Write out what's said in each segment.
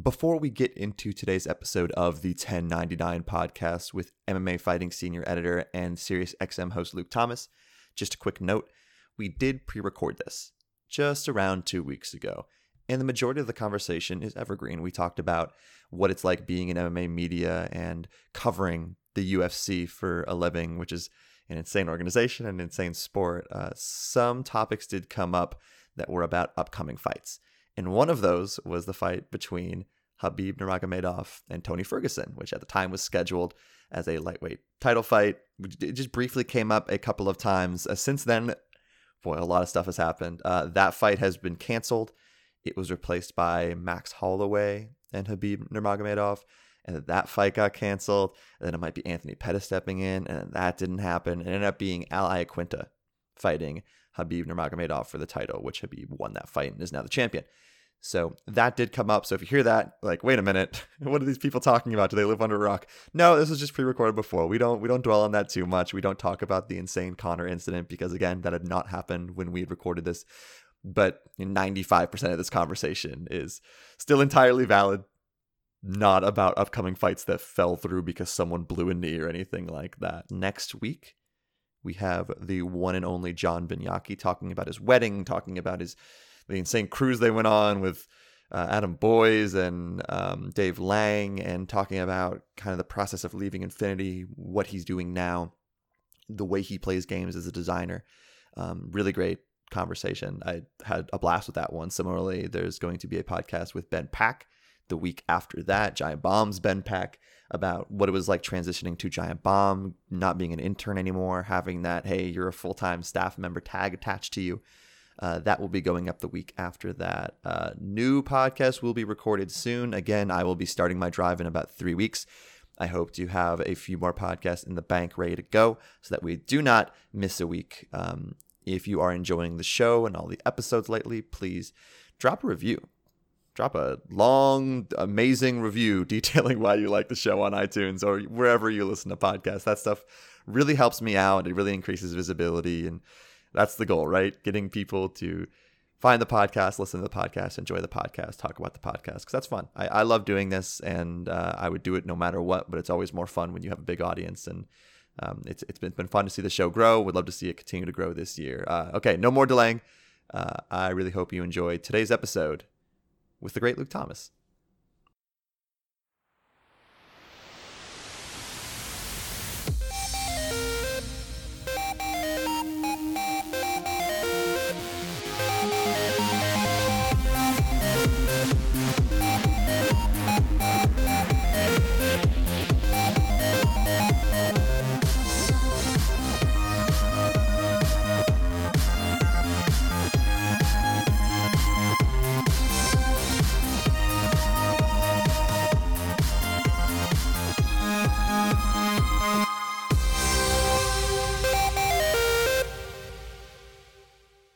Before we get into today's episode of the 1099 podcast with MMA Fighting Senior Editor and SiriusXM host Luke Thomas, just a quick note we did pre record this just around two weeks ago. And the majority of the conversation is evergreen. We talked about what it's like being in MMA media and covering the UFC for a living, which is an insane organization and insane sport. Uh, some topics did come up that were about upcoming fights. And one of those was the fight between Khabib Nurmagomedov and Tony Ferguson, which at the time was scheduled as a lightweight title fight. It just briefly came up a couple of times. Uh, since then, boy, a lot of stuff has happened. Uh, that fight has been canceled. It was replaced by Max Holloway and Khabib Nurmagomedov, and that fight got canceled. And then it might be Anthony Pettis stepping in, and that didn't happen. It ended up being Al Iaquinta fighting Khabib Nurmagomedov for the title, which Khabib won that fight and is now the champion. So that did come up. So if you hear that, like, wait a minute, what are these people talking about? Do they live under a rock? No, this was just pre-recorded before. We don't we don't dwell on that too much. We don't talk about the insane Conor incident because again, that had not happened when we had recorded this. But 95% of this conversation is still entirely valid, not about upcoming fights that fell through because someone blew a knee or anything like that. Next week, we have the one and only John Binyaki talking about his wedding, talking about his the insane cruise they went on with uh, Adam Boyes and um, Dave Lang, and talking about kind of the process of leaving Infinity, what he's doing now, the way he plays games as a designer. Um, really great conversation. I had a blast with that one. Similarly, there's going to be a podcast with Ben Pack the week after that. Giant Bomb's Ben Pack about what it was like transitioning to Giant Bomb, not being an intern anymore, having that, hey, you're a full time staff member tag attached to you. Uh, that will be going up the week after that. Uh, new podcast will be recorded soon. Again, I will be starting my drive in about three weeks. I hope to have a few more podcasts in the bank ready to go so that we do not miss a week. Um, if you are enjoying the show and all the episodes lately, please drop a review. Drop a long, amazing review detailing why you like the show on iTunes or wherever you listen to podcasts. That stuff really helps me out. It really increases visibility and that's the goal, right? Getting people to find the podcast, listen to the podcast, enjoy the podcast, talk about the podcast, because that's fun. I, I, love doing this, and uh, I would do it no matter what. But it's always more fun when you have a big audience, and um, it's it's been, been fun to see the show grow. Would love to see it continue to grow this year. Uh, okay, no more delaying. Uh, I really hope you enjoyed today's episode with the great Luke Thomas.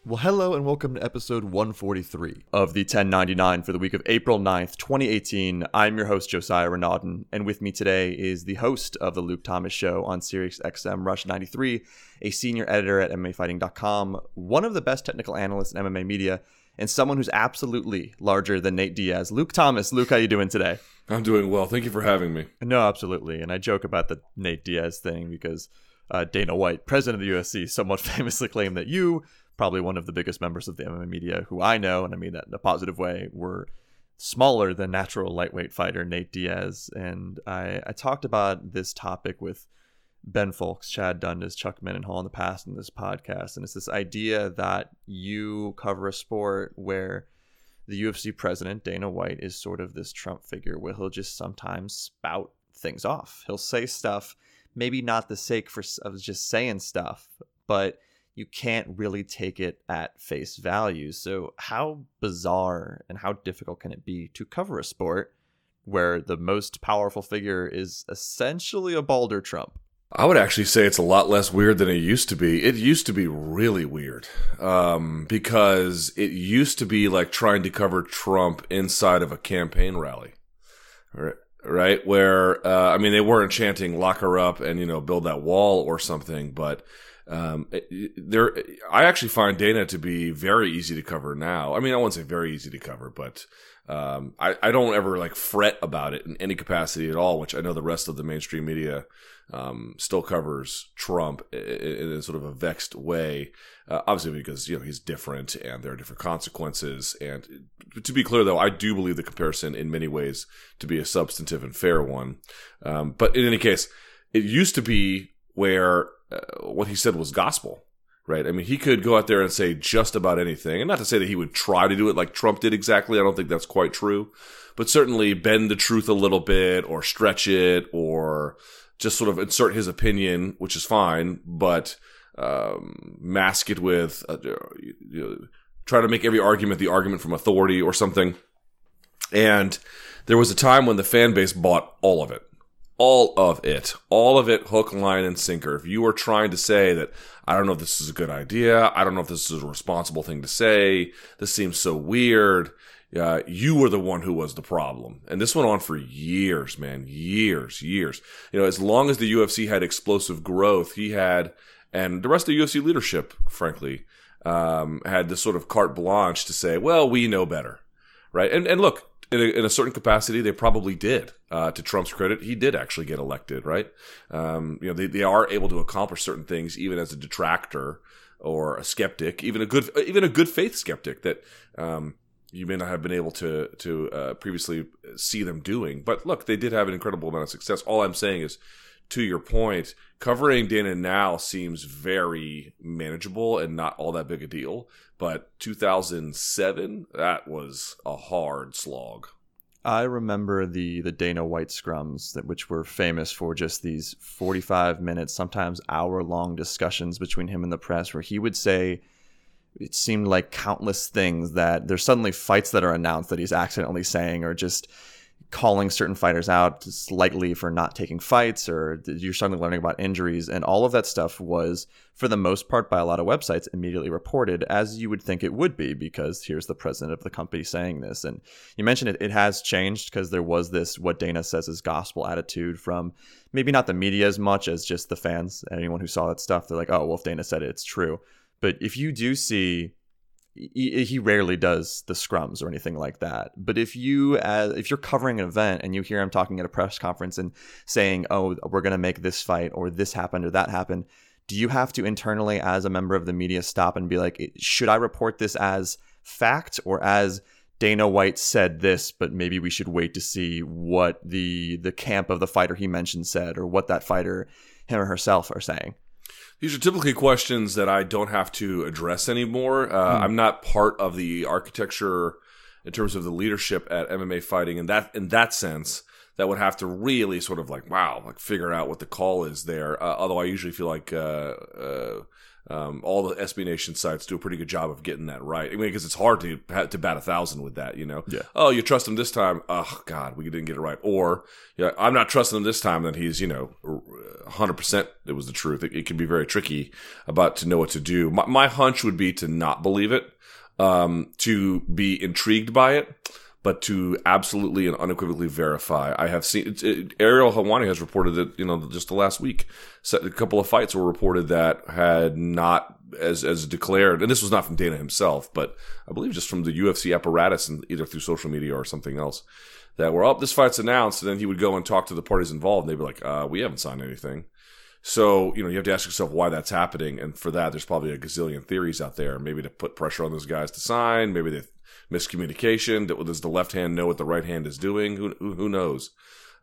Well, hello and welcome to episode 143 of the 1099 for the week of April 9th, 2018. I'm your host, Josiah Renaudin, and with me today is the host of the Luke Thomas Show on Sirius XM Rush 93, a senior editor at MMAfighting.com, one of the best technical analysts in MMA media, and someone who's absolutely larger than Nate Diaz. Luke Thomas, Luke, how you doing today? I'm doing well. Thank you for having me. No, absolutely. And I joke about the Nate Diaz thing because uh, Dana White, president of the UFC, somewhat famously claimed that you probably one of the biggest members of the MMA media who I know, and I mean that in a positive way, were smaller than natural lightweight fighter Nate Diaz. And I, I talked about this topic with Ben Fowlkes, Chad Dundas, Chuck Mindenhall in the past in this podcast. And it's this idea that you cover a sport where the UFC president, Dana White, is sort of this Trump figure where he'll just sometimes spout things off. He'll say stuff, maybe not the sake for of just saying stuff, but you can't really take it at face value. So, how bizarre and how difficult can it be to cover a sport where the most powerful figure is essentially a balder Trump? I would actually say it's a lot less weird than it used to be. It used to be really weird um, because it used to be like trying to cover Trump inside of a campaign rally, right? Where uh, I mean, they weren't chanting "lock her up" and you know build that wall or something, but um, there, I actually find Dana to be very easy to cover now. I mean, I won't say very easy to cover, but Um, I, I don't ever like fret about it in any capacity at all, which I know the rest of the mainstream media um, still covers Trump in, in, sort of a vexed way. Uh, obviously, because you know he's different and there are different consequences. And to be clear, though, I do believe the comparison in many ways to be a substantive and fair one. Um, but in any case, it used to be where what he said was gospel right? I mean, he could go out there and say just about anything. And not to say that he would try to do it like Trump did exactly. I don't think that's quite true. But certainly bend the truth a little bit or stretch it or just sort of insert his opinion, which is fine, but um, mask it with, uh, you know, try to make every argument the argument from authority or something. And there was a time when the fan base bought all of it all of it, all of it, hook, line, and sinker. If you were trying to say that, I don't know if this is a good idea, I don't know if this is a responsible thing to say, this seems so weird, uh, you were the one who was the problem. And this went on for years, man, years, years. You know, as long as the UFC had explosive growth, he had, and the rest of the UFC leadership, frankly, um, had this sort of carte blanche to say, well, we know better. Right. And, and look, in a, in a, certain capacity, they probably did. Uh, to Trump's credit, he did actually get elected, right? Um, you know, they, they are able to accomplish certain things even as a detractor or a skeptic, even a good even a good faith skeptic that um, you may not have been able to to uh, previously see them doing. But look, they did have an incredible amount of success. All I'm saying is, to your point, covering Dana now seems very manageable and not all that big a deal. But 2007, that was a hard slog. I remember the the Dana White scrums that which were famous for just these 45 minutes, sometimes hour long discussions between him and the press where he would say it seemed like countless things that there's suddenly fights that are announced that he's accidentally saying or just calling certain fighters out slightly for not taking fights or you're suddenly learning about injuries and all of that stuff was for the most part by a lot of websites immediately reported as you would think it would be because here's the president of the company saying this. And you mentioned it, it has changed because there was this what dana says is gospel attitude from maybe not the media as much as just the fans. Anyone who saw that stuff they're like oh well if dana said it it's true. But if you do see he, rarely does the scrums or anything like that. But if you as if you're covering an event and you hear him talking at a press conference and saying, "Oh, we're going to make this fight or this happened or that happened," do you have to internally as a member of the media stop and be like, "Should I report this as fact or as Dana White said this, but maybe we should wait to see what the the camp of the fighter he mentioned said or what that fighter him or herself are saying?" These are typically questions that I don't have to address anymore. Uh, mm. I'm not part of the architecture in terms of the leadership at MMA fighting, in that in that sense, that would have to really sort of like wow, like figure out what the call is there. Uh, although I usually feel like uh, uh um, all the SB Nation sites do a pretty good job of getting that right. I mean, because it's hard to to bat a thousand with that, you know. Yeah. Oh, you trust him this time? Oh God, we didn't get it right. Or yeah, I'm not trusting him this time. That he's you know 100 percent it was the truth. It, it, can be very tricky about to know what to do. My, my hunch would be to not believe it, um, to be intrigued by it but to absolutely and unequivocally verify. I have seen it, it, Ariel Helwani has reported that you know just the last week, a couple of fights were reported that had not as as declared, and this was not from Dana himself, but I believe just from the UFC apparatus and either through social media or something else. That were up, oh, this fight's announced, and then he would go and talk to the parties involved, and they'd be like, uh, "We haven't signed anything." So, you know, you have to ask yourself why that's happening. And for that, there's probably a gazillion theories out there. Maybe to put pressure on those guys to sign. Maybe they miscommunication. Does the left hand know what the right hand is doing? Who who knows?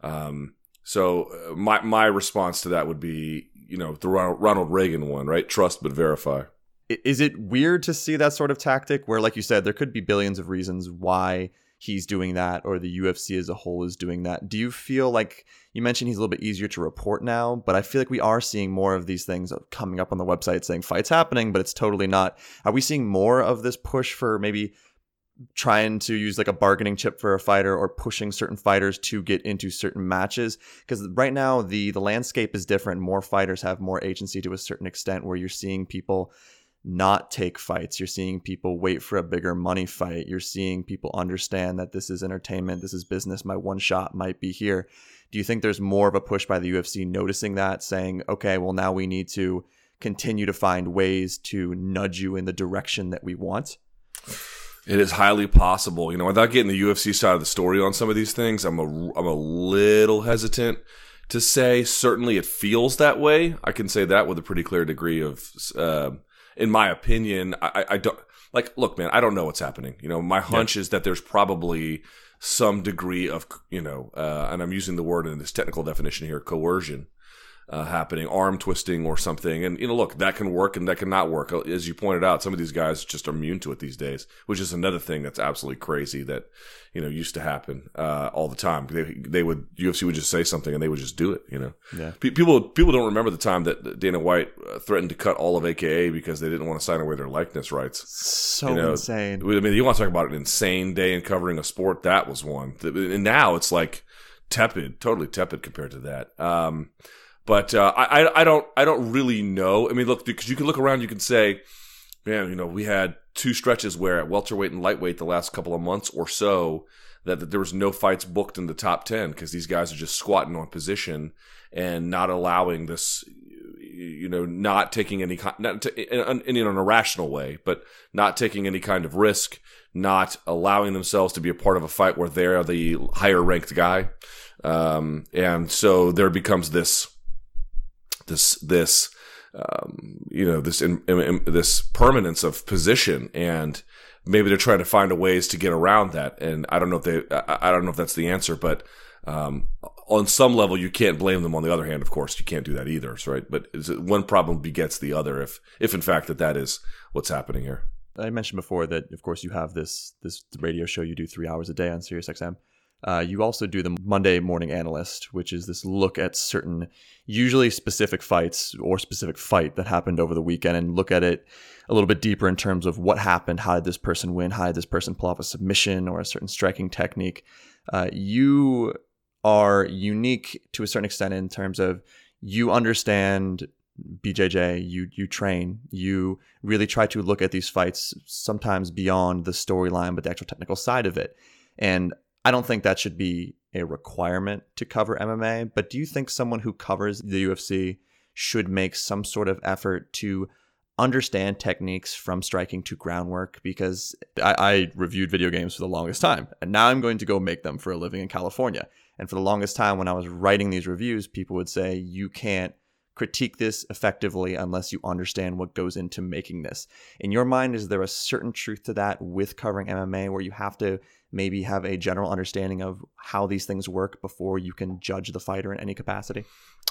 Um, so uh, my my response to that would be, you know, the Ronald Reagan one, right? Trust but verify. Is it weird to see that sort of tactic where, like you said, there could be billions of reasons why he's doing that or the UFC as a whole is doing that? Do you feel like you mentioned he's a little bit easier to report now, but I feel like we are seeing more of these things coming up on the website saying fights happening, but it's totally not. Are we seeing more of this push for maybe trying to use like a bargaining chip for a fighter or pushing certain fighters to get into certain matches because right now the the landscape is different. More fighters have more agency to a certain extent where you're seeing people not take fights. You're seeing people wait for a bigger money fight. You're seeing people understand that this is entertainment this is business my one shot might be here. Do you think there's more of a push by the UFC noticing that saying okay well now we need to continue to find ways to nudge you in the direction that we want It is highly possible. You know, without getting the UFC side of the story on some of these things, I'm a I'm a little hesitant to say. Certainly, it feels that way. I can say that with a pretty clear degree of, uh, in my opinion, I, I don't like. Look, man, I don't know what's happening. You know, my hunch is that there's probably some degree of, you know, uh, and I'm using the word in this technical definition here, coercion uh, happening, arm twisting or something. And, you know, look, that can work and that can not work. As you pointed out, some of these guys just are immune to it these days, which is another thing that's absolutely crazy that, you know, used to happen uh, all the time. They, they would, UFC would just say something and they would just do it, you know. Yeah. people, people don't remember the time that Dana White uh, threatened to cut all of AKA because they didn't want to sign away their likeness rights. So You know, insane. I mean, you want to talk about an insane day in covering a sport? That was one. And now it's like tepid, totally tepid compared to that. Um, but uh, I, I don't, I don't really know. I mean, look, because you can look around, you can say, man, you know, we had two stretches where at welterweight and lightweight the last couple of months or so that, that there was no fights booked in the top ten because these guys are just squatting on position and not allowing this you know, not taking any not to, in, in, in, an irrational way, but not taking any kind of risk, not allowing themselves to be a part of a fight where they're the higher ranked guy. Um, and so there becomes this, this, this, um, you know, this, in, in, this permanence of position and, maybe they're trying to find a ways to get around that. And I don't know if they, I, I don't know if that's the answer, but um, on some level, you can't blame them. On the other hand, of course, you can't do that either, right? But one problem begets the other, if if in fact that that is what's happening here. I mentioned before that, of course, you have this this radio show you do three hours a day on SiriusXM. Uh, you also do the Monday Morning Analyst, which is this look at certain, usually specific fights or specific fight that happened over the weekend, and look at it a little bit deeper in terms of what happened. How did this person win? How did this person pull off a submission or a certain striking technique? Uh, you are unique to a certain extent in terms of you understand BJJ, you you train, you really try to look at these fights sometimes beyond the storyline, but the actual technical side of it. And I don't think that should be a requirement to cover MMA. But do you think someone who covers the UFC should make some sort of effort to understand techniques from striking to groundwork because I, I, reviewed video games for the longest time and now i'm going to go make them for a living in california and for the longest time when i was writing these reviews people would say you can't critique this effectively unless you understand what goes into making this in your mind is there a certain truth to that with covering mma where you have to maybe have a general understanding of how these things work before you can judge the fighter in any capacity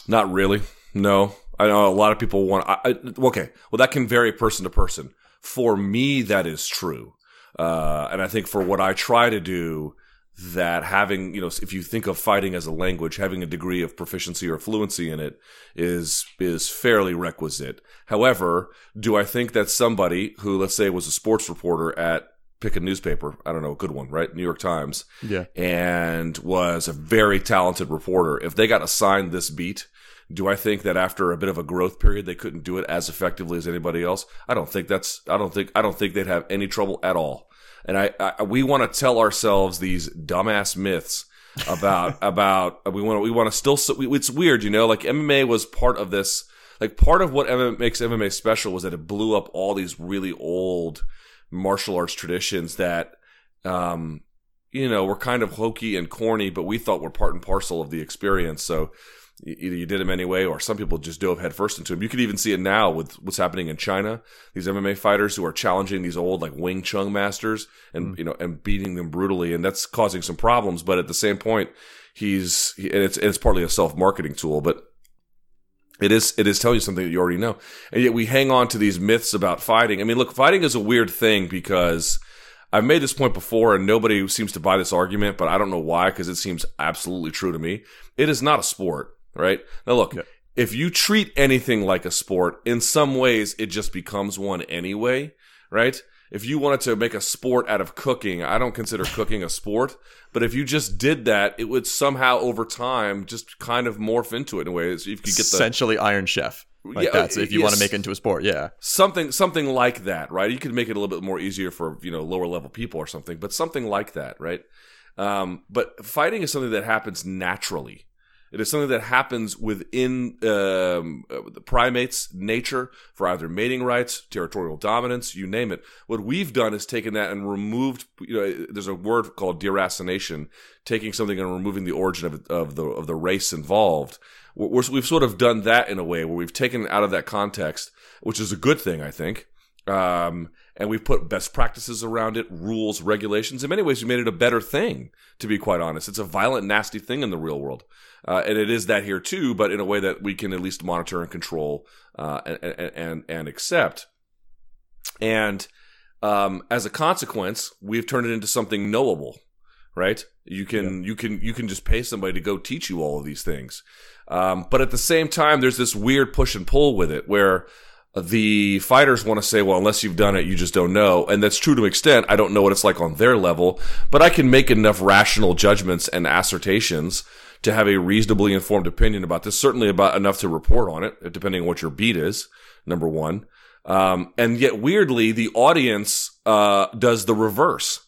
not really. No, I know a lot of people want. I, I, okay, well, that can vary person to person. For me, that is true, uh, and I think for what I try to do, that having you know, if you think of fighting as a language, having a degree of proficiency or fluency in it is is fairly requisite. However, do I think that somebody who, let's say, was a sports reporter at pick a newspaper, I don't know, a good one, right? New York Times. Yeah. And was a very talented reporter. If they got assigned this beat, do I think that after a bit of a growth period they couldn't do it as effectively as anybody else? I don't think that's I don't think I don't think they'd have any trouble at all. And I, I we want to tell ourselves these dumbass myths about about we want to we want to still we, it's weird, you know, like MMA was part of this like part of what MMA makes MMA special was that it blew up all these really old martial arts traditions that um you know were kind of hokey and corny but we thought were part and parcel of the experience. So either you did them anyway or some people just dove headfirst into them you could even see it now with what's happening in china. These mma fighters who are challenging these old like wing chun masters and mm. you know and beating them brutally and that's causing some problems but at the same point he's and it's and it's partly a self-marketing tool but it is it is telling you something that you already know. And yet we hang on to these myths about fighting. I mean, look, fighting is a weird thing because I've made this point before and nobody seems to buy this argument, but I don't know why because it seems absolutely true to me. It is not a sport, right? Now look, yeah. if you treat anything like a sport, in some ways it just becomes one anyway, right? If you wanted to make a sport out of cooking, I don't consider cooking a sport. But if you just did that, it would somehow over time just kind of morph into it in a way. So you could get the, essentially Iron Chef. Like yeah, that's if you yes, want to make it into a sport, yeah. Something something like that, right? You could make it a little bit more easier for, you know, lower level people or something, but something like that, right? Um, but fighting is something that happens naturally. It is something that happens within um, uh, the primates' nature for either mating rights, territorial dominance, you name it. What we've done is taken that and removed. You know, there's a word called deracination, taking something and removing the origin of, of the of the race involved. We're, we've sort of done that in a way where we've taken it out of that context, which is a good thing, I think. Um, and we've put best practices around it, rules, regulations. In many ways, we made it a better thing, to be quite honest. It's a violent, nasty thing in the real world. Uh, and it is that here too, but in a way that we can at least monitor and control uh, and, and, and accept. And um, as a consequence, we've turned it into something knowable, right? You can yeah. you can you can just pay somebody to go teach you all of these things. Um, but at the same time, there's this weird push and pull with it where the fighters want to say, well, unless you've done it, you just don't know. And that's true to an extent. I don't know what it's like on their level, but I can make enough rational judgments and assertions to have a reasonably informed opinion about this. Certainly about enough to report on it, depending on what your beat is. Number one. Um, and yet weirdly, the audience, uh, does the reverse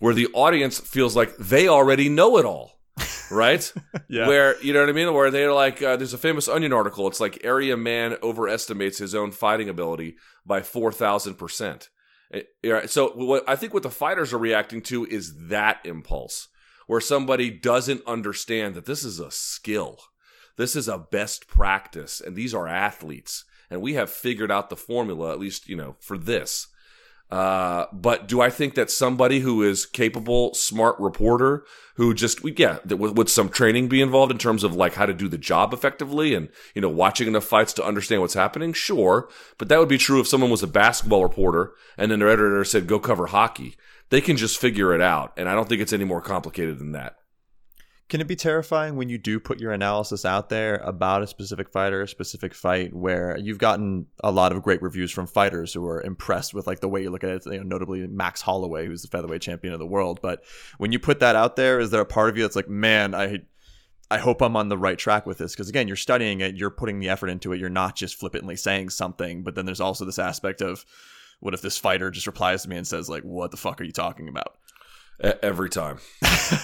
where the audience feels like they already know it all right? yeah. Where you know what I mean? Where they're like, uh, there's a famous Onion article. It's like area man overestimates his own fighting ability by four thousand percent. Eh, so what I think what the fighters are reacting to is that impulse, where somebody doesn't understand that this is a skill, this is a best practice, and these are athletes, and we have figured out the formula, at least you know for this. Uh, but do I think that somebody who is capable, smart reporter who just, yeah, would, would some training be involved in terms of like how to do the job effectively and, you know, watching enough fights to understand what's happening? Sure. But that would be true if someone was a basketball reporter and then their editor said, go cover hockey. They can just figure it out. And I don't think it's any more complicated than that. Can it be terrifying when you do put your analysis out there about a specific fighter, a specific fight, where you've gotten a lot of great reviews from fighters who are impressed with like the way you look at it, you know, notably Max Holloway, who's the featherweight champion of the world. But when you put that out there, is there a part of you that's like, man, I I hope I'm on the right track with this because again, you're studying it, you're putting the effort into it, you're not just flippantly saying something. But then there's also this aspect of what if this fighter just replies to me and says like, "What the fuck are you talking about?" Every time,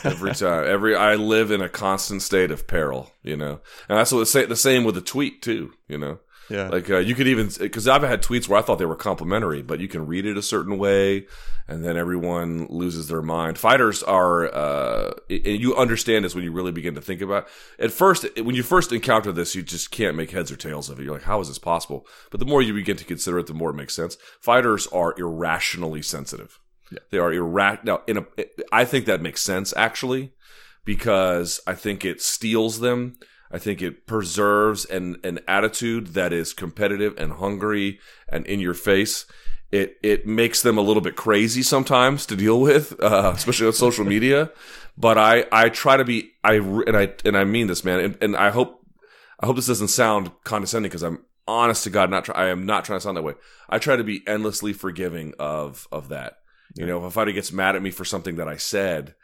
every time, every I live in a constant state of peril, you know, and that's what say the same with a tweet too, you know. Yeah, like uh, you could even because I've had tweets where I thought they were complimentary, but you can read it a certain way, and then everyone loses their mind. Fighters are, uh, and you understand this when you really begin to think about. It. At first, when you first encounter this, you just can't make heads or tails of it. You're like, how is this possible? But the more you begin to consider it, the more it makes sense. Fighters are irrationally sensitive yeah. They are irrational. Now, in a, I think that makes sense actually, because I think it steels them. I think it preserves an an attitude that is competitive and hungry and in your face. It it makes them a little bit crazy sometimes to deal with, uh, especially on social media. But I I try to be I and I and I mean this, man. And, and I hope I hope this doesn't sound condescending because I'm honest to God, not try, I am not trying to sound that way. I try to be endlessly forgiving of of that. You know, if a fighter gets mad at me for something that I said,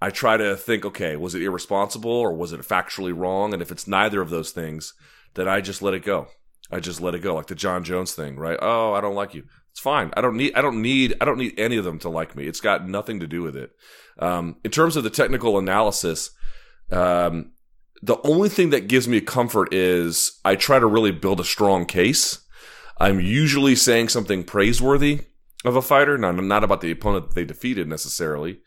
I try to think, okay, was it irresponsible or was it factually wrong? And if it's neither of those things, then I just let it go. I just let it go, like the Jon Jones thing, right? Oh, I don't like you. It's fine. I don't need. I don't need. I don't need any of them to like me. It's got nothing to do with it. Um, in terms of the technical analysis, um, the only thing that gives me comfort is I try to really build a strong case. I'm usually saying something praiseworthy of a fighter. Not, not about the opponent that they defeated necessarily.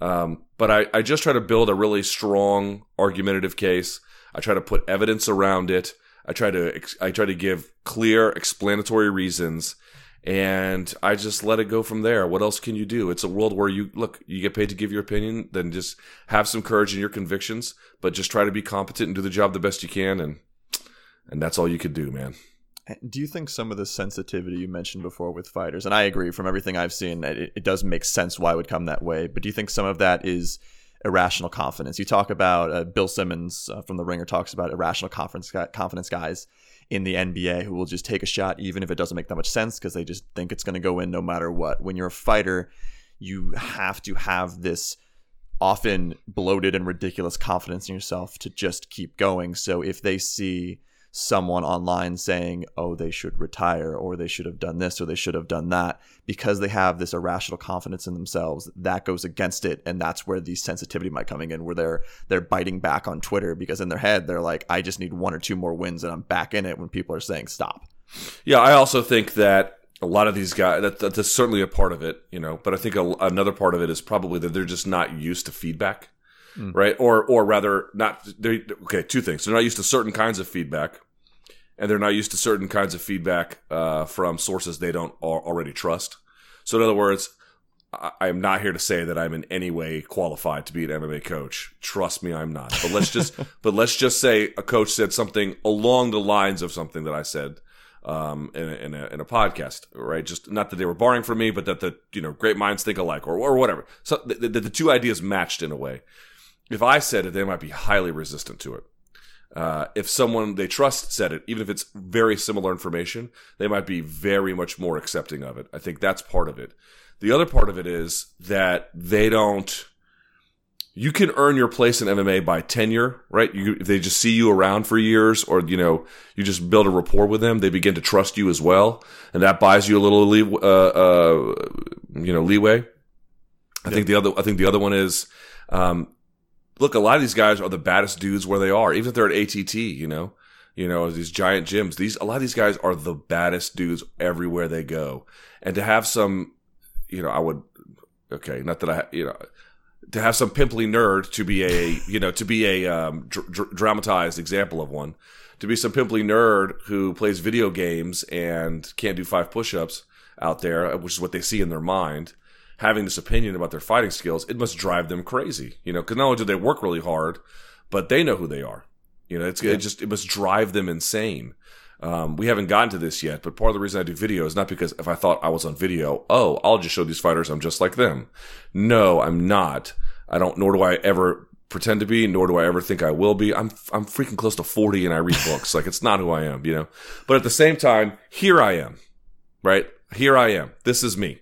Um, but I, I just try to build a really strong argumentative case. I try to put evidence around it. I try to I try to give clear explanatory reasons and I just let it go from there. What else can you do? It's a world where you look, you get paid to give your opinion, then just have some courage in your convictions, but just try to be competent and do the job the best you can and and that's all you could do, man. Do you think some of the sensitivity you mentioned before with fighters, and I agree from everything I've seen, it, it does make sense why it would come that way, but do you think some of that is irrational confidence? You talk about uh, Bill Simmons uh, from The Ringer talks about irrational confidence, confidence guys in the NBA who will just take a shot even if it doesn't make that much sense because they just think it's going to go in no matter what. When you're a fighter, you have to have this often bloated and ridiculous confidence in yourself to just keep going. So if they see someone online saying, oh, they should retire or they should have done this or they should have done that because they have this irrational confidence in themselves that goes against it. And that's where the sensitivity might coming in, where they're they're biting back on Twitter because in their head they're like, I just need one or two more wins and I'm back in it when people are saying stop. Yeah, I also think that a lot of these guys that, that's certainly a part of it, you know, but I think a, another part of it is probably that they're just not used to feedback. Mm. Right. Or, or rather not, they okay. Two things. They're not used to certain kinds of feedback and they're not used to certain kinds of feedback uh, from sources they don't already trust. So, in other words, I am not here to say that I'm in any way qualified to be an MMA coach. Trust me, I'm not. But let's just, but let's just say a coach said something along the lines of something that I said um, in, a, in, a, in a podcast, right? Just not that they were borrowing from me, but that the you know great minds think alike, or or whatever. So the, the, the two ideas matched in a way. If I said it, they might be highly resistant to it. Uh, if someone they trust said it, even if it's very similar information, they might be very much more accepting of it. I think that's part of it. The other part of it is that they don't. You can earn your place in MMA by tenure, right? You, if they just see you around for years, or you know, you just build a rapport with them, they begin to trust you as well, and that buys you a little, lee- uh, uh, you know, leeway. I think the other, I think the other one is, um, look, a lot of these guys are the baddest dudes where they are, even if they're at ATT, you know, you know, these giant gyms. These, a lot of these guys are the baddest dudes everywhere they go. And to have some, you know, I would, okay, not that I, you know, to have some pimply nerd to be a, you know, to be a um, dr- dr- dramatized example of one, to be some pimply nerd who plays video games and can't do five push-ups out there, which is what they see in their mind having this opinion about their fighting skills, it must drive them crazy. You know, because not only do they work really hard, but they know who they are. You know, it's yeah. it just it must drive them insane. Um, we haven't gotten to this yet, but part of the reason I do video is not because if I thought I was on video, oh, I'll just show these fighters I'm just like them. No, I'm not. I don't. Nor do I ever pretend to be, nor do I ever think I will be. I'm I'm freaking close to 40 and I read books. like it's not who I am, you know. But at the same time, here I am. Right? Here I am. This is me.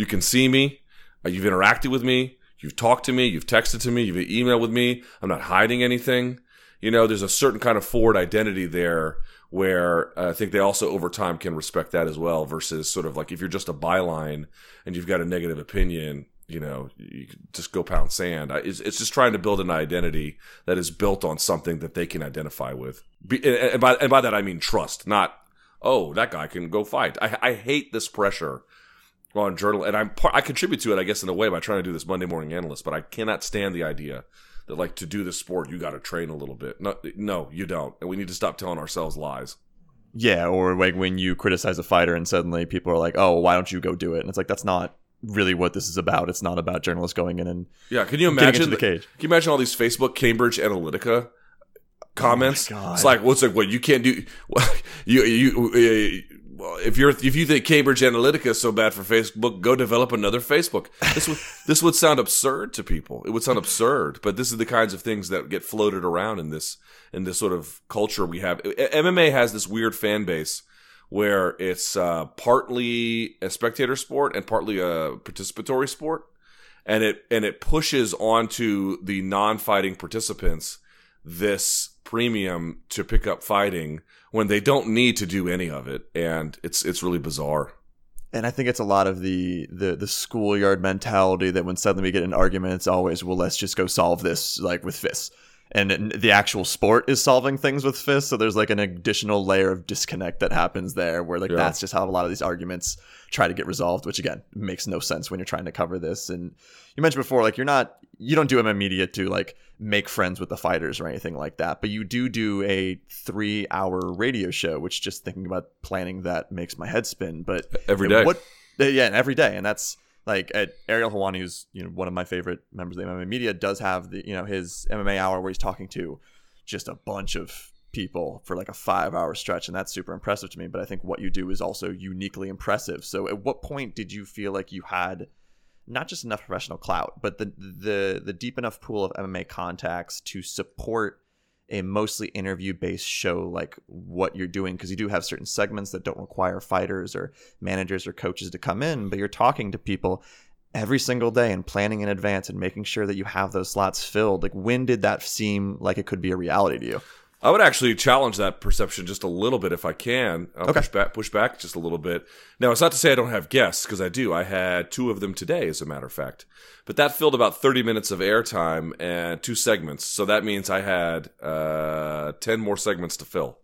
You can see me. Uh, you've interacted with me. You've talked to me. You've texted to me. You've emailed with me. I'm not hiding anything. You know, there's a certain kind of forward identity there where uh, I think they also over time can respect that as well versus sort of like if you're just a byline and you've got a negative opinion, you know, you just go pound sand. It's, it's, just trying to build an identity that is built on something that they can identify with. and, by, and by that, I mean trust, not, oh, that guy can go fight. I, I hate this pressure on journal, and I'm part, I contribute to it, I guess, in a way by trying to do this Monday morning analyst. But I cannot stand the idea that like to do this sport, you got to train a little bit. No, no, you don't, and we need to stop telling ourselves lies. Yeah, or like when you criticize a fighter and suddenly people are like, "Oh, why don't you go do it?" And it's like that's not really what this is about. It's not about journalists going in and yeah. Can you imagine the cage? Can you imagine all these Facebook Cambridge Analytica oh comments? Oh it's like what's like what you can't do. you you uh, well, if you're if you think Cambridge Analytica is so bad for Facebook, go develop another Facebook. This would this would sound absurd to people. It would sound absurd, but this is the kinds of things that get floated around in this in this sort of culture we have. MMA has this weird fan base where it's uh, partly a spectator sport and partly a participatory sport, and it and it pushes onto the non-fighting participants this premium to pick up fighting when they don't need to do any of it, and it's it's really bizarre. And I think it's a lot of the the the schoolyard mentality that when suddenly we get an argument, it's always well, let's just go solve this like with fists and the actual sport is solving things with fists so there's like an additional layer of disconnect that happens there where like yeah. that's just how a lot of these arguments try to get resolved which again makes no sense when you're trying to cover this and you mentioned before like you're not you don't do MMA media to like make friends with the fighters or anything like that but you do do a 3 hour radio show which just thinking about planning that makes my head spin but every day what yeah every day and that's like at Ariel Helwani, who's you know one of my favorite members of the MMA media, does have the you know his MMA hour where he's talking to just a bunch of people for like a five hour stretch, and that's super impressive to me. But I think what you do is also uniquely impressive. So at what point did you feel like you had not just enough professional clout, but the the the deep enough pool of MMA contacts to support a mostly interview based show like what you're doing because you do have certain segments that don't require fighters or managers or coaches to come in but you're talking to people every single day and planning in advance and making sure that you have those slots filled. Like when did that seem like it could be a reality to you I would actually challenge that perception just a little bit if I can. I'll Okay. push back, push back just a little bit. Now, it's not to say I don't have guests because I do. I had two of them today, as a matter of fact. But that filled about thirty minutes of airtime and two segments. So that means I had uh, ten more segments to fill.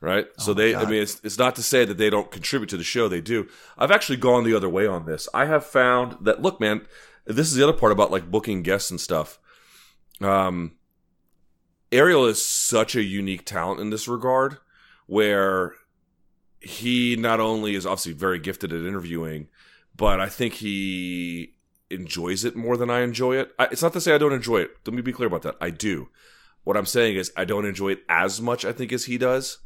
Right. so Oh my they. I mean, it's it's not to say that they don't contribute to the show. They do. I've actually gone the other way on this. I have found that look, man. This is the other part about like booking guests and stuff. Um, Ariel is such a unique talent in this regard, where he not only is obviously very gifted at interviewing, but I think he enjoys it more than I enjoy it. I, it's not to say I don't enjoy it. Let me be clear about that. I do. What I'm saying is I don't enjoy it as much. I think as he does,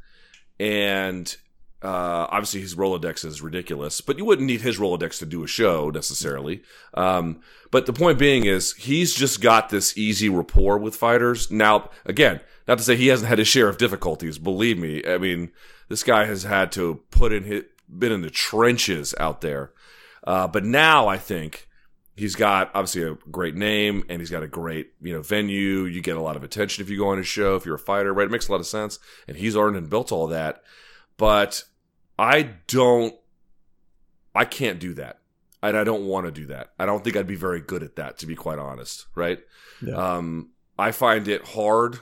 and uh, obviously his Rolodex is ridiculous, but you wouldn't need his Rolodex to do a show necessarily. Um, but the point being is he's just got this easy rapport with fighters. Now, again, not to say he hasn't had his share of difficulties. Believe me, I mean, this guy has had to put in his, been in the trenches out there. Uh, but now I think he's got obviously a great name and he's got a great you know venue. You get a lot of attention if you go on his show. If you're a fighter, right? It makes a lot of sense, and he's earned and built all that. But I don't, I can't do that. And I don't want to do that. I don't think I'd be very good at that, to be quite honest. Right? Yeah. Um, I find it hard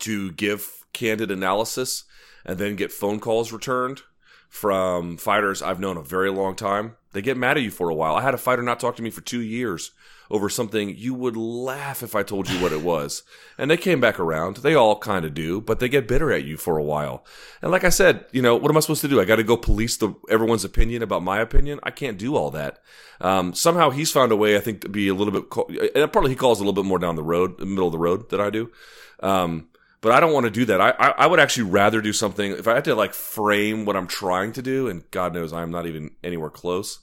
to give candid analysis and then get phone calls returned from fighters I've known a very long time. They get mad at you for a while. I had a fighter not talk to me for two years over something you would laugh if I told you what it was. And they came back around. They all kind of do, but they get bitter at you for a while. And like I said, you know, what am I supposed to do? I got to go police the everyone's opinion about my opinion. I can't do all that. Um, somehow he's found a way, I think, to be a little bit. co- And probably he calls a little bit more down the road, the middle of the road, than I do. Um, but I don't want to do that. I, I I would actually rather do something if I had to like frame what I'm trying to do, and God knows I'm not even anywhere close.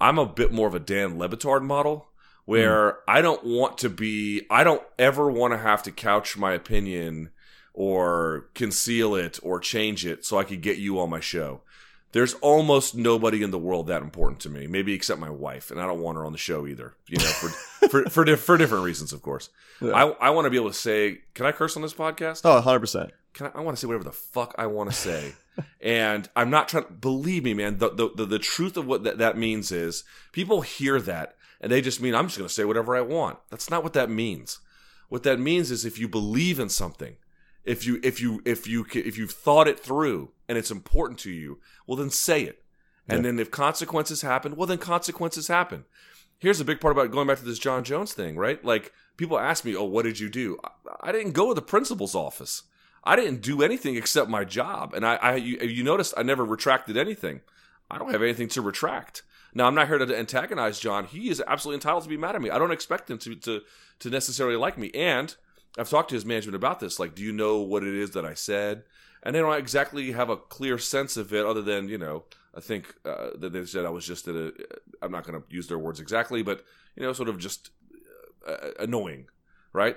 I'm a bit more of a Dan Le Batard model where hmm. I don't want to be, I don't ever want to have to couch my opinion or conceal it or change it so I could get you on my show. There's almost nobody in the world that important to me, maybe except my wife, and I don't want her on the show either. You know, for for for, for different reasons, of course. Yeah. I I want to be able to say, can I curse on this podcast? Oh, 100%. can I, I want to say whatever the fuck I want to say. and I'm not trying to believe me, man, the, the, the, the truth of what that, that means is people hear that and they just mean, I'm just going to say whatever I want. That's not what that means. What that means is if you believe in something, if you, if you, if you, if you've thought it through and it's important to you, well, then say it. And Yeah. then if consequences happen, well, then consequences happen. Here's a big part about going back to this Jon Jones thing, right? Like people ask me, "Oh, what did you do?" I, I didn't go to the principal's office. I didn't do anything except my job, and I, I you, you noticed I never retracted anything. I don't have anything to retract. Now I'm not here to antagonize Jon. He is absolutely entitled to be mad at me. I don't expect him to to to necessarily like me. And I've talked to his management about this. Like, do you know what it is that I said? And they don't exactly have a clear sense of it, other than you know, I think uh, that they said I was just at a. I'm not going to use their words exactly, but you know, sort of just uh, annoying, right?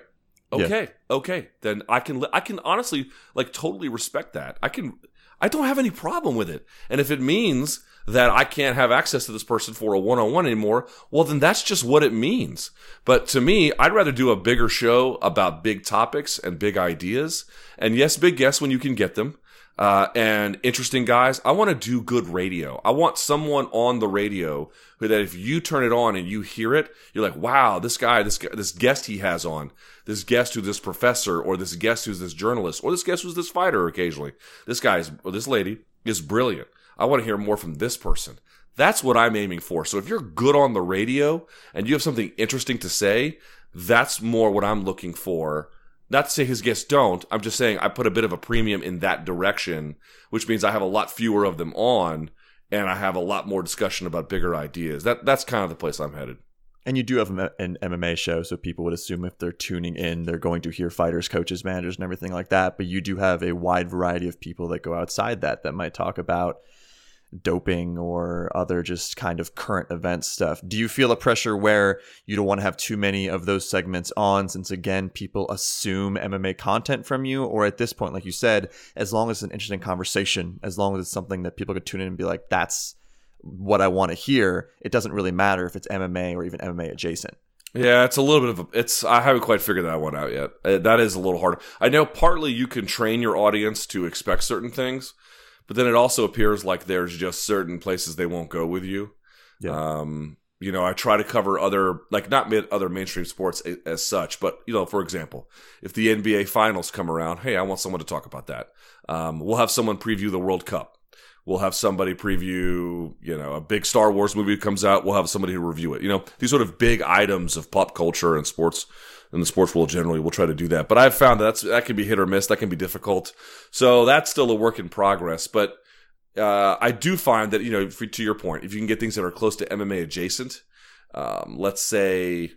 Yeah. Okay, okay, then I can I can honestly like totally respect that. I can I don't have any problem with it. And if it means that I can't have access to this person for a one-on-one anymore, well then that's just what it means. But to me, I'd rather do a bigger show about big topics and big ideas. And yes, big guests when you can get them. Uh, and interesting guys. I want to do good radio. I want someone on the radio who that if you turn it on and you hear it, you're like, wow, this guy, this this guest he has on, this guest who's this professor, or this guest who's this journalist, or this guest who's this fighter occasionally. This guy is, or this lady is brilliant. I want to hear more from this person. That's what I'm aiming for. So if you're good on the radio and you have something interesting to say, that's more what I'm looking for. Not to say his guests don't. I'm just saying I put a bit of a premium in that direction, which means I have a lot fewer of them on and I have a lot more discussion about bigger ideas. That that's kind of the place I'm headed. And you do have an MMA show, so people would assume if they're tuning in, they're going to hear fighters, coaches, managers, and everything like that. But you do have a wide variety of people that go outside that that might talk about doping or other just kind of current event stuff. Do you feel a pressure where you don't want to have too many of those segments on since again people assume MMA content from you or at this point like you said as long as it's an interesting conversation, as long as it's something that people could tune in and be like that's what I want to hear, it doesn't really matter if it's MMA or even MMA adjacent. Yeah, it's a little bit of a. It's I haven't quite figured that one out yet. Uh, that is a little harder. I know partly you can train your audience to expect certain things, but then it also appears like there's just certain places they won't go with you. Yeah. Um, you know, I try to cover other like not mid, other mainstream sports a- as such, but you know, for example, if the NBA finals come around, hey, I want someone to talk about that. Um, we'll have someone preview the World Cup. We'll have somebody preview, you know, a big Star Wars movie comes out. We'll have somebody to review it. You know, these sort of big items of pop culture and sports in the sports world generally. We'll try to do that. But I've found that that's, that can be hit or miss. That can be difficult. So that's still a work in progress. But uh, I do find that, you know, for, to your point, if you can get things that are close to MMA adjacent, um, let's say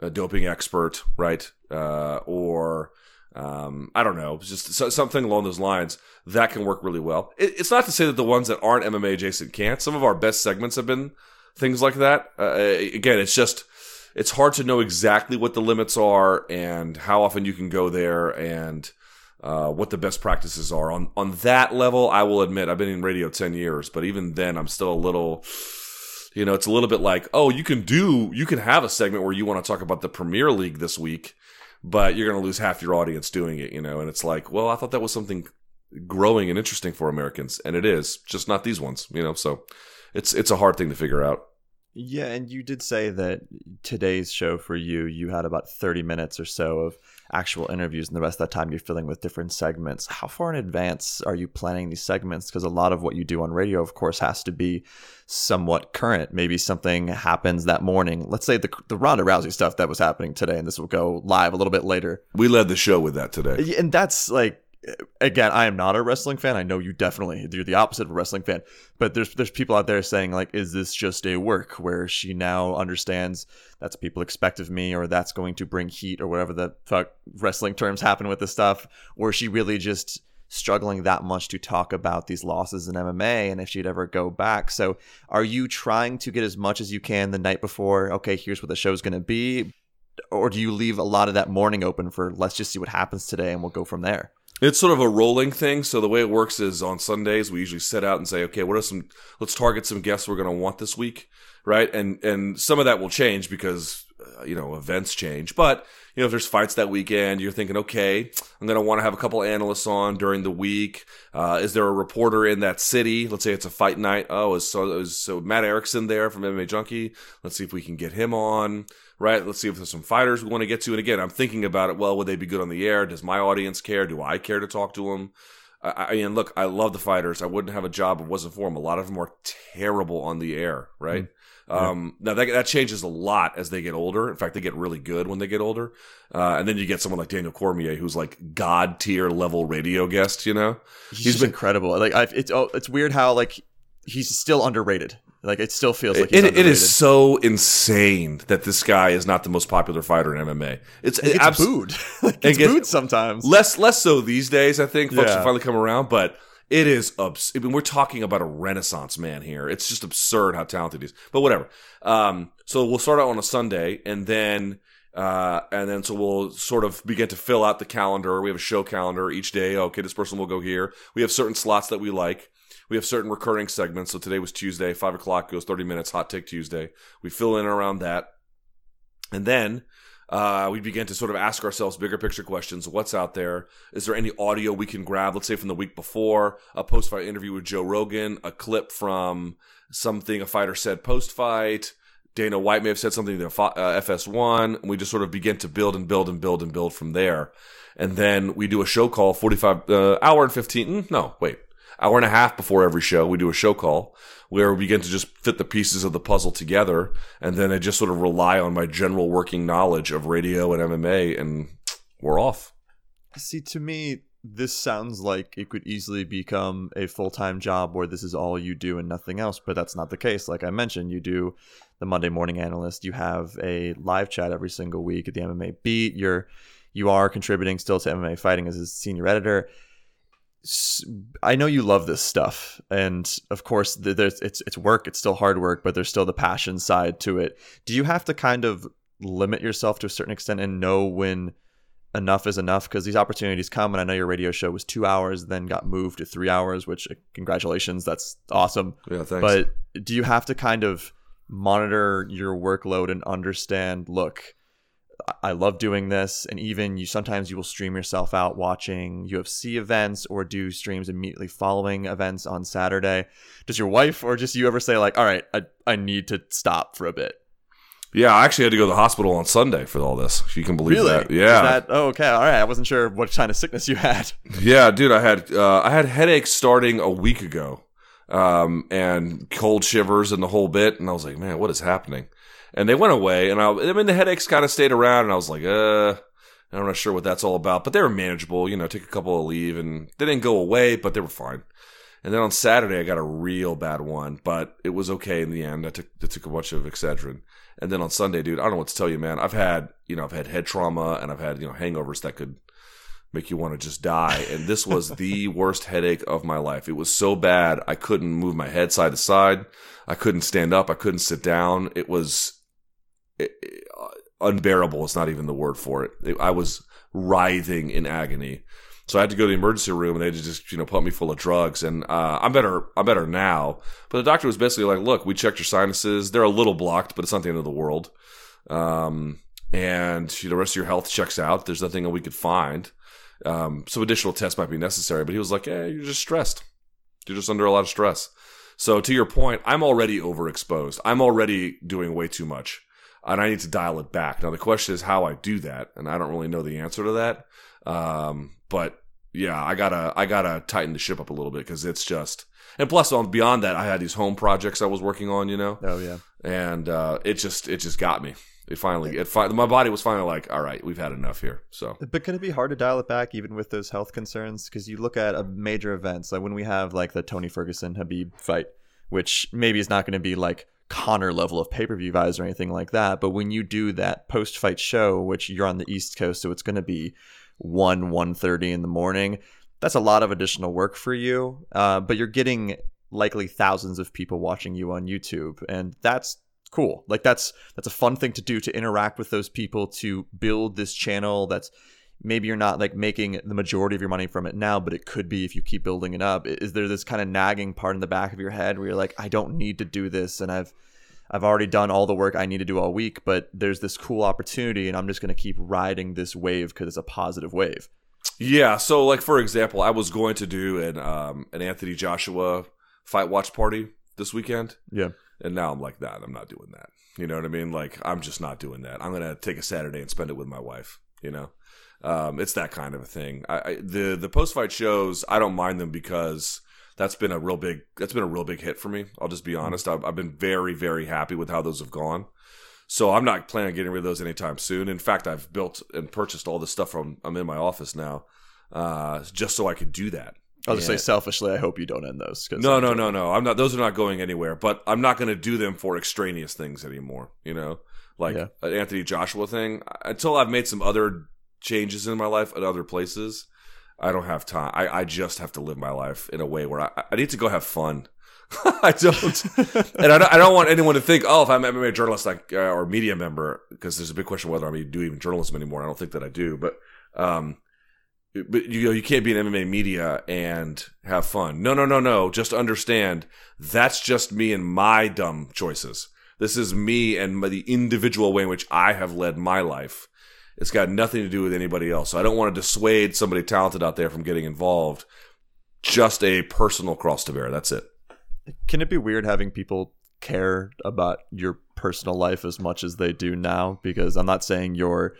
a doping expert, right? Uh, or, um, I don't know, just so, something along those lines that can work really well. It, it's not to say that the ones that aren't MMA adjacent can't. Some of our best segments have been things like that. Uh, again, it's just it's hard to know exactly what the limits are and how often you can go there and uh, what the best practices are on on that level. I will admit I've been in radio ten years, but even then I'm still a little. You know, it's a little bit like, oh, you can do, you can have a segment where you want to talk about the Premier League this week, but you're going to lose half your audience doing it, you know? And it's like, well, I thought that was something growing and interesting for Americans, and it is, just not these ones, you know? So it's it's a hard thing to figure out. Yeah, and you did say that today's show for you, you had about 30 minutes or so of actual interviews, and the rest of that time you're filling with different segments. How far in advance are you planning these segments? Because a lot of what you do on radio, of course, has to be somewhat current. Maybe something happens that morning. Let's say the, the Ronda Rousey stuff that was happening today, and this will go live a little bit later. We led the show with that today. And that's like, again, I am not a wrestling fan. I know you definitely you're the opposite of a wrestling fan. But there's there's people out there saying like, is this just a work where she now understands that's people expect of me, or that's going to bring heat, or whatever the fuck wrestling terms happen with this stuff, or she really just struggling that much to talk about these losses in MMA and if she'd ever go back. So, are you trying to get as much as you can the night before? Okay, here's what the show's going to be. Or do you leave a lot of that morning open for let's just see what happens today and we'll go from there? It's sort of a rolling thing. So the way it works is on Sundays we usually set out and say, okay, what are some? Let's target some guests we're going to want this week, right? And and some of that will change because uh, you know events change. But you know if there's fights that weekend, you're thinking, okay, I'm going to want to have a couple analysts on during the week. Uh, is there a reporter in that city? Let's say it's a fight night. Oh, is so is so Matt Erickson there from MMA Junkie? Let's see if we can get him on right? Let's see if there's some fighters we want to get to. And again, I'm thinking about it. Well, would they be good on the air? Does my audience care? Do I care to talk to them? I, mean, look, I love the fighters. I wouldn't have a job if it wasn't for them. A lot of them are terrible on the air, right? Mm-hmm. Um, now that, that changes a lot as they get older. In fact, they get really good when they get older. Uh, and then you get someone like Daniel Cormier, who's like god tier level radio guest. You know, he's, he's been incredible. Like, I've, it's oh, it's weird how like he's still underrated. Like it still feels like it, it is so insane that this guy is not the most popular fighter in MMA. It's it abs- booed. like it's gets, booed sometimes. Less less so these days. I think folks yeah. have finally come around, but it is abs- I mean, we're talking about a renaissance man here. It's just absurd how talented he is. But whatever. Um, so we'll start out on a Sunday, and then. Uh, and then so we'll sort of begin to fill out the calendar. We have a show calendar each day. Okay, this person will go here. We have certain slots that we like. We have certain recurring segments. So today was Tuesday, five o'clock goes 30 minutes, hot take Tuesday. We fill in around that. And then uh, we begin to sort of ask ourselves bigger picture questions. What's out there? Is there any audio we can grab? Let's say from the week before, a post fight interview with Joe Rogan, a clip from something a fighter said post fight. Dana White may have said something to uh, FS1. And we just sort of begin to build and build and build and build from there. And then we do a show call, 45, uh, hour and 15. Mm, no, wait, hour and a half before every show, we do a show call where we begin to just fit the pieces of the puzzle together. And then I just sort of rely on my general working knowledge of radio and MMA, and we're off. See, to me, this sounds like it could easily become a full time job where this is all you do and nothing else, but that's not the case. Like I mentioned, you do the Monday morning analyst, you have a live chat every single week at the MMA beat. You're you are contributing still to MMA fighting as a senior editor I know you love this stuff, and of course, there's it's it's work. It's still hard work, but there's still the passion side to it. Do you have to kind of limit yourself to a certain extent and know when enough is enough? Because these opportunities come, and I know your radio show was two hours, then got moved to three hours. Which uh, congratulations, that's awesome. Yeah, thanks. But do you have to kind of monitor your workload and understand, look, I love doing this. And even you sometimes you will stream yourself out watching UFC events or do streams immediately following events on Saturday. Does your wife or just you ever say like, all right, I, I need to stop for a bit? Yeah, I actually had to go to the hospital on Sunday for all this. If you can believe Really? that. Is Yeah. that, oh, okay. All right. I wasn't sure what kind of sickness you had. Yeah, dude, I had uh, I had headaches starting a week ago, um, and cold shivers and the whole bit, and I was like, man, what is happening? And they went away, and I, I mean, the headaches kind of stayed around, and I was like, uh, I'm not sure what that's all about, but they were manageable. You know, took a couple of Aleve, and they didn't go away, but they were fine. And then on Saturday, I got a real bad one, but it was okay in the end. I took I took a bunch of Excedrin, and then on Sunday, dude, I don't know what to tell you, man. I've had you know I've had head trauma, and I've had you know hangovers that could make you want to just die. And this was the worst headache of my life. It was so bad I couldn't move my head side to side. I couldn't stand up. I couldn't sit down. It was unbearable. It's not even the word for it. I was writhing in agony. So I had to go to the emergency room and they just, you know, pump me full of drugs. And uh, I'm better. I'm better now. But the doctor was basically like, "Look, we checked your sinuses. They're a little blocked, but it's not the end of the world. Um, and the rest of your health checks out. There's nothing that we could find. Um, some additional tests might be necessary." But he was like, "Yeah, you're just stressed. You're just under a lot of stress." So to your point, I'm already overexposed. I'm already doing way too much, and I need to dial it back. Now the question is how I do that, and I don't really know the answer to that. Um, but yeah, I gotta I gotta tighten the ship up a little bit because it's just. And plus, on beyond that, I had these home projects I was working on, you know, Oh, yeah. and uh, it just it just got me. It finally, it fi- my body was finally like, all right, we've had enough here. So But can it be hard to dial it back even with those health concerns? Because you look at a major events like when we have like the Tony Ferguson Khabib fight, which maybe is not going to be like Conor level of pay per view buys or anything like that. But when you do that post fight show, which you're on the East Coast, so it's going to be one one thirty in the morning. That's a lot of additional work for you, uh, but you're getting likely thousands of people watching you on YouTube, and that's cool. Like that's that's a fun thing to do to interact with those people to build this channel that's maybe you're not like making the majority of your money from it now, but it could be if you keep building it up. Is there this kind of nagging part in the back of your head where you're like, I don't need to do this and I've I've already done all the work I need to do all week, but there's this cool opportunity and I'm just going to keep riding this wave because it's a positive wave. Yeah, so like for example, I was going to do an um an Anthony Joshua fight watch party this weekend, Yeah. and now I'm like, that I'm not doing that. You know what I mean? Like I'm just not doing that. I'm gonna take a Saturday and spend it with my wife. You know, um, it's that kind of a thing. I, I the the post fight shows I don't mind them because that's been a real big that's been a real big hit for me. I'll just be honest. I've, I've been very very happy with how those have gone. So I'm not planning on getting rid of those anytime soon. In fact, I've built and purchased all this stuff from I'm in my office now, uh, just so I could do that. I'll just say selfishly, I hope you don't end those. no, no, no, no. I'm not. Those are not going anywhere. But I'm not going to do them for extraneous things anymore. You know, like Yeah. an Anthony Joshua thing. Until I've made some other changes in my life at other places, I don't have time. I, I just have to live my life in a way where I, I need to go have fun. I don't, and I don't, I don't want anyone to think, oh, if I'm an MMA journalist like uh, or media member, because there's a big question whether I do even journalism anymore. I don't think that I do, but um, but you know you can't be in MMA media and have fun. No, no, no, no. Just understand that's just me and my dumb choices. This is me and my, the individual way in which I have led my life. It's got nothing to do with anybody else. So I don't want to dissuade somebody talented out there from getting involved. Just a personal cross to bear. That's it. Can it be weird having people care about your personal life as much as they do now? Because I'm not saying you're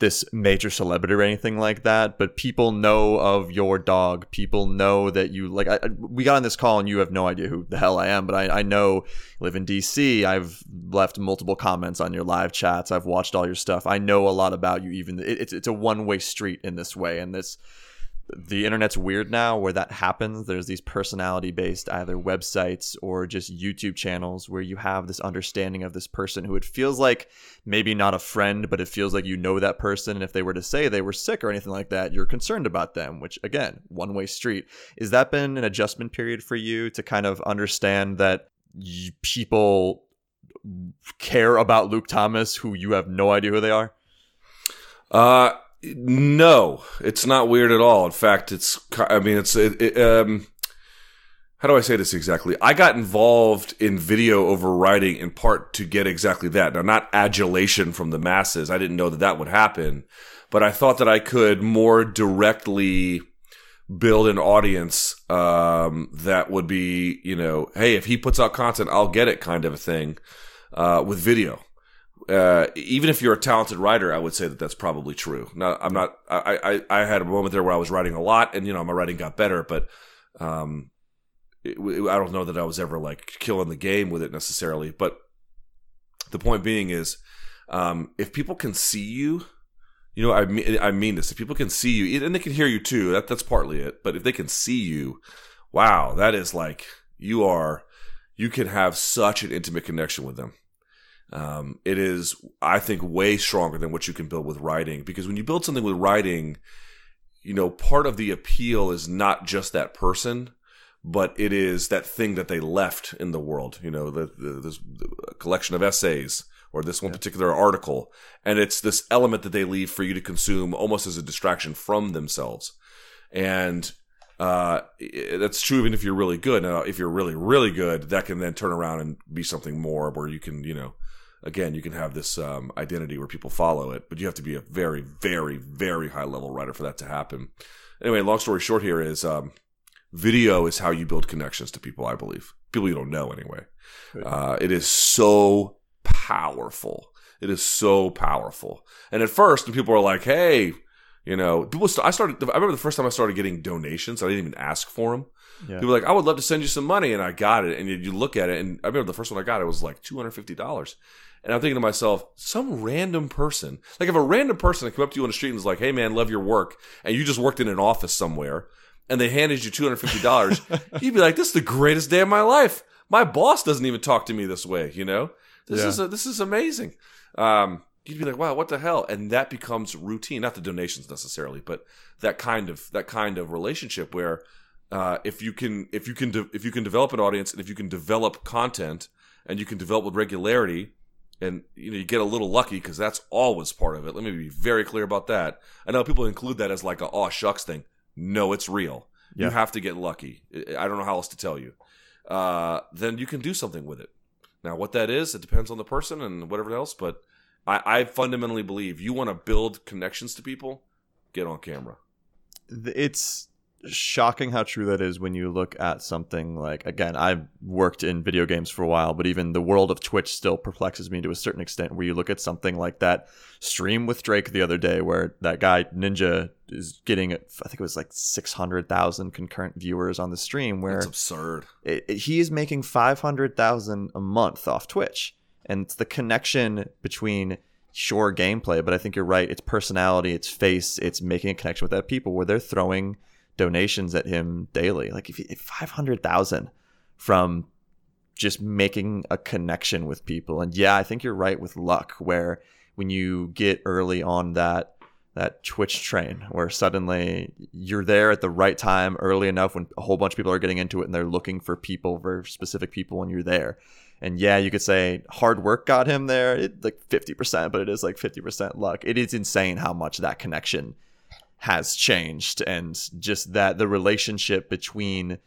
this major celebrity or anything like that, but people know of your dog. People know that you like. I, we got on this call and you have no idea who the hell I am, but I, I know live in DC. I've left multiple comments on your live chats. I've watched all your stuff. I know a lot about you. Even it, it's it's a one way street in this way, and this the internet's weird now where that happens. There's these personality based either websites or just YouTube channels where you have this understanding of this person who it feels like maybe not a friend, but it feels like you know that person. And if they were to say they were sick or anything like that, you're concerned about them, which again, one way street. Is that been an adjustment period for you to kind of understand that people care about Luke Thomas who you have no idea who they are? Uh, no, it's not weird at all. In fact, it's I mean, it's. It, it, um, how do I say this exactly? I got involved in video over writing in part to get exactly that. Now, not adulation from the masses. I didn't know that that would happen, but I thought that I could more directly build an audience um, that would be, you know, hey, if he puts out content, I'll get it kind of a thing uh, with video. Uh, even if you're a talented writer, I would say that that's probably true. Now, I'm not. I, I I had a moment there where I was writing a lot, and you know, my writing got better, but um, it, I don't know that I was ever like killing the game with it necessarily. But the point being is, um, if people can see you, you know, I mean, I mean this. If people can see you, and they can hear you too, that that's partly it. But if they can see you, wow, that is like you are. You can have such an intimate connection with them. Um, it is, I think, way stronger than what you can build with writing. Because when you build something with writing, you know, part of the appeal is not just that person, but it is that thing that they left in the world. You know, the, the this collection of essays or this one yeah. particular article, and it's this element that they leave for you to consume almost as a distraction from themselves. And uh, that's true even if you're really good. Now, if you're really, really good, that can then turn around and be something more where you can, you know, again, you can have this um, identity where people follow it, but you have to be a very, very, very high level writer for that to happen. Anyway, long story short here is um, video is how you build connections to people, I believe. People you don't know anyway. Uh, it is so powerful. It is so powerful. And at first, when people are like, hey, you know, people, st- I started, I remember the first time I started getting donations, I didn't even ask for them. Yeah. People were like, I would love to send you some money. And I got it. And you, you look at it, and I remember the first one I got, it was like $250. And I'm thinking to myself, some random person, like if a random person came up to you on the street and was like, hey man, love your work, and you just worked in an office somewhere, and they handed you $250, you'd be like, this is the greatest day of my life. My boss doesn't even talk to me this way, you know? This yeah. is a, this is amazing. Um, you'd be like, wow, what the hell? And that becomes routine, not the donations necessarily, but that kind of that kind of relationship where uh, if you can if you can de- if you can develop an audience and if you can develop content and you can develop with regularity and you know you get a little lucky because that's always part of it. Let me be very clear about that. I know people include that as like a oh shucks thing. No, it's real. Yeah. You have to get lucky. I don't know how else to tell you. Uh, then you can do something with it. Now, what that is, it depends on the person and whatever else. But I, I fundamentally believe you want to build connections to people, get on camera. It's shocking how true that is when you look at something like again i've worked in video games for a while but even the world of twitch still perplexes me to a certain extent where you look at something like that stream with drake the other day where that guy ninja is getting i think it was like 600000 concurrent viewers on the stream where it's absurd. it, it, he is making 500000 a month off twitch. And it's the connection between sure gameplay but i think you're right. It's personality it's face it's making a connection with that people where they're throwing donations at him daily. Like if, if 500,000 from just making a connection with people. And yeah, I think you're right with luck where when you get early on that that Twitch train where suddenly you're there at the right time early enough when a whole bunch of people are getting into it and they're looking for people for specific people when you're there. And yeah, you could say hard work got him there, it, like 50%, but it is like 50% luck. It is insane how much that connection has changed and just that the relationship between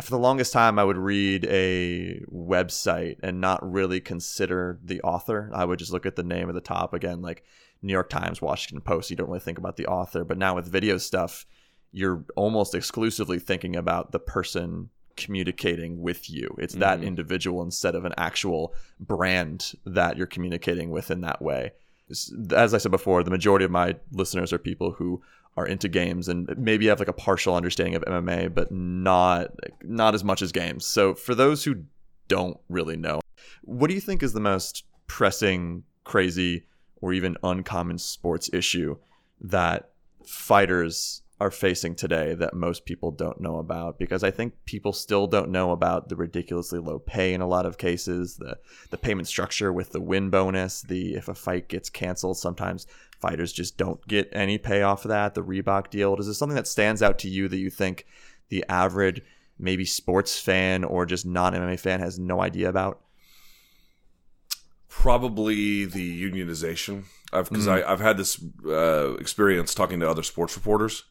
for the longest time I would read a website and not really consider the author. I would just look at the name at the top again like New York Times, Washington Post, you don't really think about the author, but now with video stuff you're almost exclusively thinking about the person communicating with you. It's that mm. individual instead of an actual brand that you're communicating with in that way. As I said before, the majority of my listeners are people who are into games and maybe have like a partial understanding of MMA, but not not as much as games. So for those who don't really know, what do you think is the most pressing, crazy, or even uncommon sports issue that fighters are facing today that most people don't know about because I think people still don't know about the ridiculously low pay in a lot of cases, the the payment structure with the win bonus, the if a fight gets canceled, sometimes fighters just don't get any payoff of that, the Reebok deal. Is this something that stands out to you that you think the average maybe sports fan or just non-MMA fan has no idea about? Probably the unionization. I've because mm. I've had this uh, experience talking to other sports reporters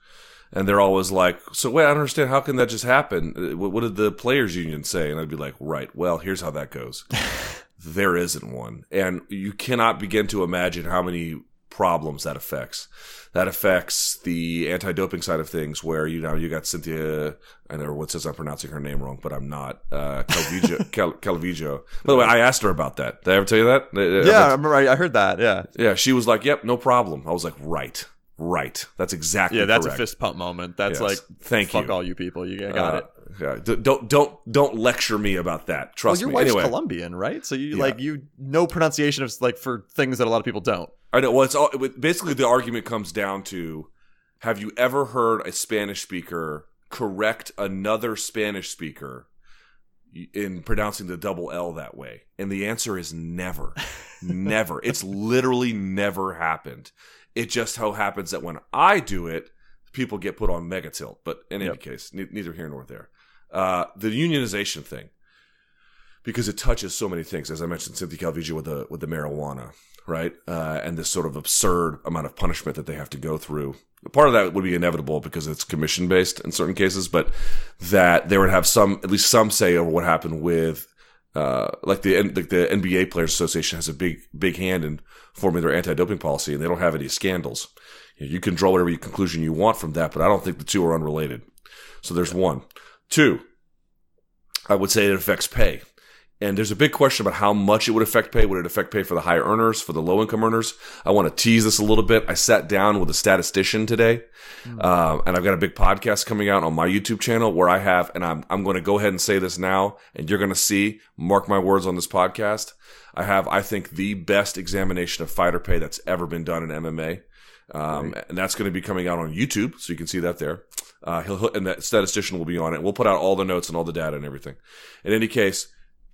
And they're always like, so wait, I don't understand. How can that just happen? Uh, What, what did the players union say? And I'd be like, right. Well, here's how that goes. there isn't one. And you cannot begin to imagine how many problems that affects. That affects the anti-doping side of things, where you know you got Cynthia. I know what says I'm pronouncing her name wrong, but I'm not. Uh, Calvillo. Cal- Calvillo. By the way, I asked her about that. Did I ever tell you that? Uh, Yeah, I remember. I heard that. Yeah, yeah. She was like, "Yep, no problem." I was like, "Right, right. That's exactly yeah. That's correct. a fist pump moment. That's Yes. like, Thank fuck you. all you people. You got Uh, it. Yeah, D- don't don't don't lecture me about that. Well, Trust your me. wife's Anyway, Colombian, right? So you Yeah. like you know pronunciation of like for things that a lot of people don't. I know. Well, it's all it- basically the argument comes down to: Have you ever heard a Spanish speaker correct another Spanish speaker in pronouncing the double L that way? And the answer is never, never. It's literally never happened. It just so happens that when I do it, people get put on mega tilt. But in any Yep. case, ne- neither here nor there. Uh, the unionization thing, because it touches so many things. As I mentioned, Cynthia Calvillo with the with the marijuana, right? Uh, and this sort of absurd amount of punishment that they have to go through. Part of that would be inevitable because it's commission based in certain cases, but that they would have some, at least some say over what happened with, uh, like the like the NBA Players Association has a big big hand in forming their anti doping policy, and they don't have any scandals. You, know, you can draw whatever conclusion you want from that, but I don't think the two are unrelated. So there's one. Two, I would say it affects pay. And there's a big question about how much it would affect pay. Would it affect pay for the high earners, for the low income earners? I want to tease this a little bit. I sat down with a statistician today, um, and I've got a big podcast coming out on my YouTube channel where I have, and I'm I'm going to go ahead and say this now, and you're going to see, mark my words on this podcast. I have, I think, the best examination of fighter pay that's ever been done in MMA. Um, and that's going to be coming out on YouTube, so you can see that there. Uh, he'll- and that statistician will be on it. We'll put out all the notes and all the data and everything. In any case,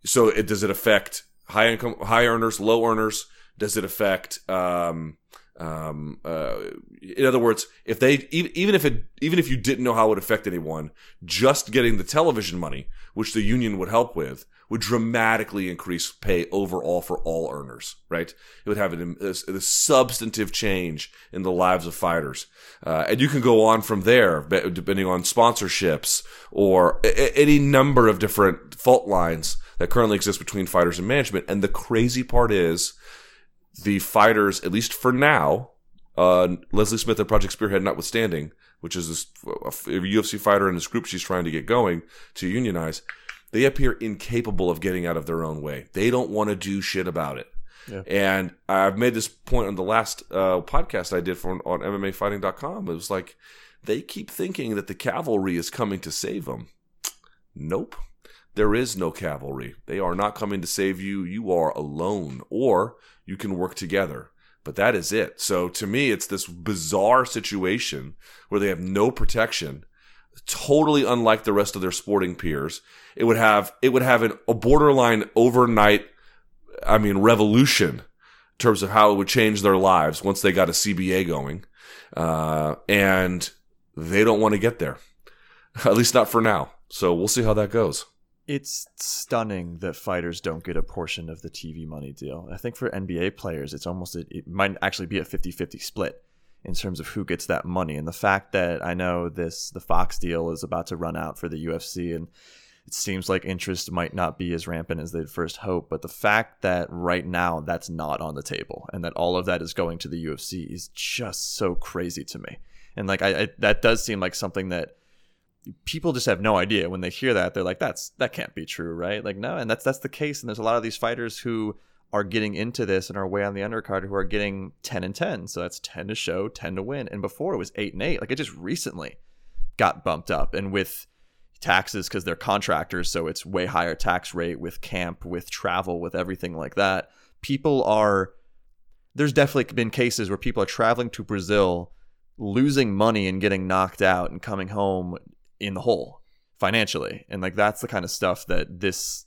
so it does it affect high income, high earners, low earners? Does it affect? Um, um, uh, in other words, if they even, if it even if you didn't know how it would affect anyone, just getting the television money, which the union would help with, would dramatically increase pay overall for all earners. Right? It would have an, a, a substantive change in the lives of fighters, uh, and you can go on from there, depending on sponsorships or a- any number of different fault lines that currently exists between fighters and management. And the crazy part is the fighters, at least for now, uh, Leslie Smith and Project Spearhead notwithstanding, which is this a UFC fighter in this group she's trying to get going to unionize, they appear incapable of getting out of their own way. They don't want to do shit about it. Yeah. And I've made this point on the last uh, podcast I did for, on MMAfighting.com. It was like they keep thinking that the cavalry is coming to save them. Nope. There is no cavalry. They are not coming to save you. You are alone, or you can work together. But that is it. So to me, it's this bizarre situation where they have no protection, totally unlike the rest of their sporting peers. It would have it would have an, a borderline overnight, I mean, revolution in terms of how it would change their lives once they got a CBA going, uh, and they don't want to get there, at least not for now. So we'll see how that goes. It's stunning that fighters don't get a portion of the TV money deal. I think for NBA players, it's almost a, it might actually be a 50-50 split in terms of who gets that money. And the fact that I know this the Fox deal is about to run out for the UFC and it seems like interest might not be as rampant as they'd first hope, but the fact that right now that's not on the table and that all of that is going to the UFC is just so crazy to me. And like I, I that does seem like something that people just have no idea. When they hear that they're like that's that can't be true right? Like no and that's that's the case and there's a lot of these fighters who are getting into this and are way on the undercard who are getting 10 and 10 so that's 10 to show 10 to win. And before it was 8 and 8 like it just recently got bumped up. And with taxes because they're contractors so it's way higher tax rate with camp with travel with everything like that. People are there's definitely been cases where people are traveling to brazil losing money and getting knocked out and coming home in the hole financially and like that's the kind of stuff that this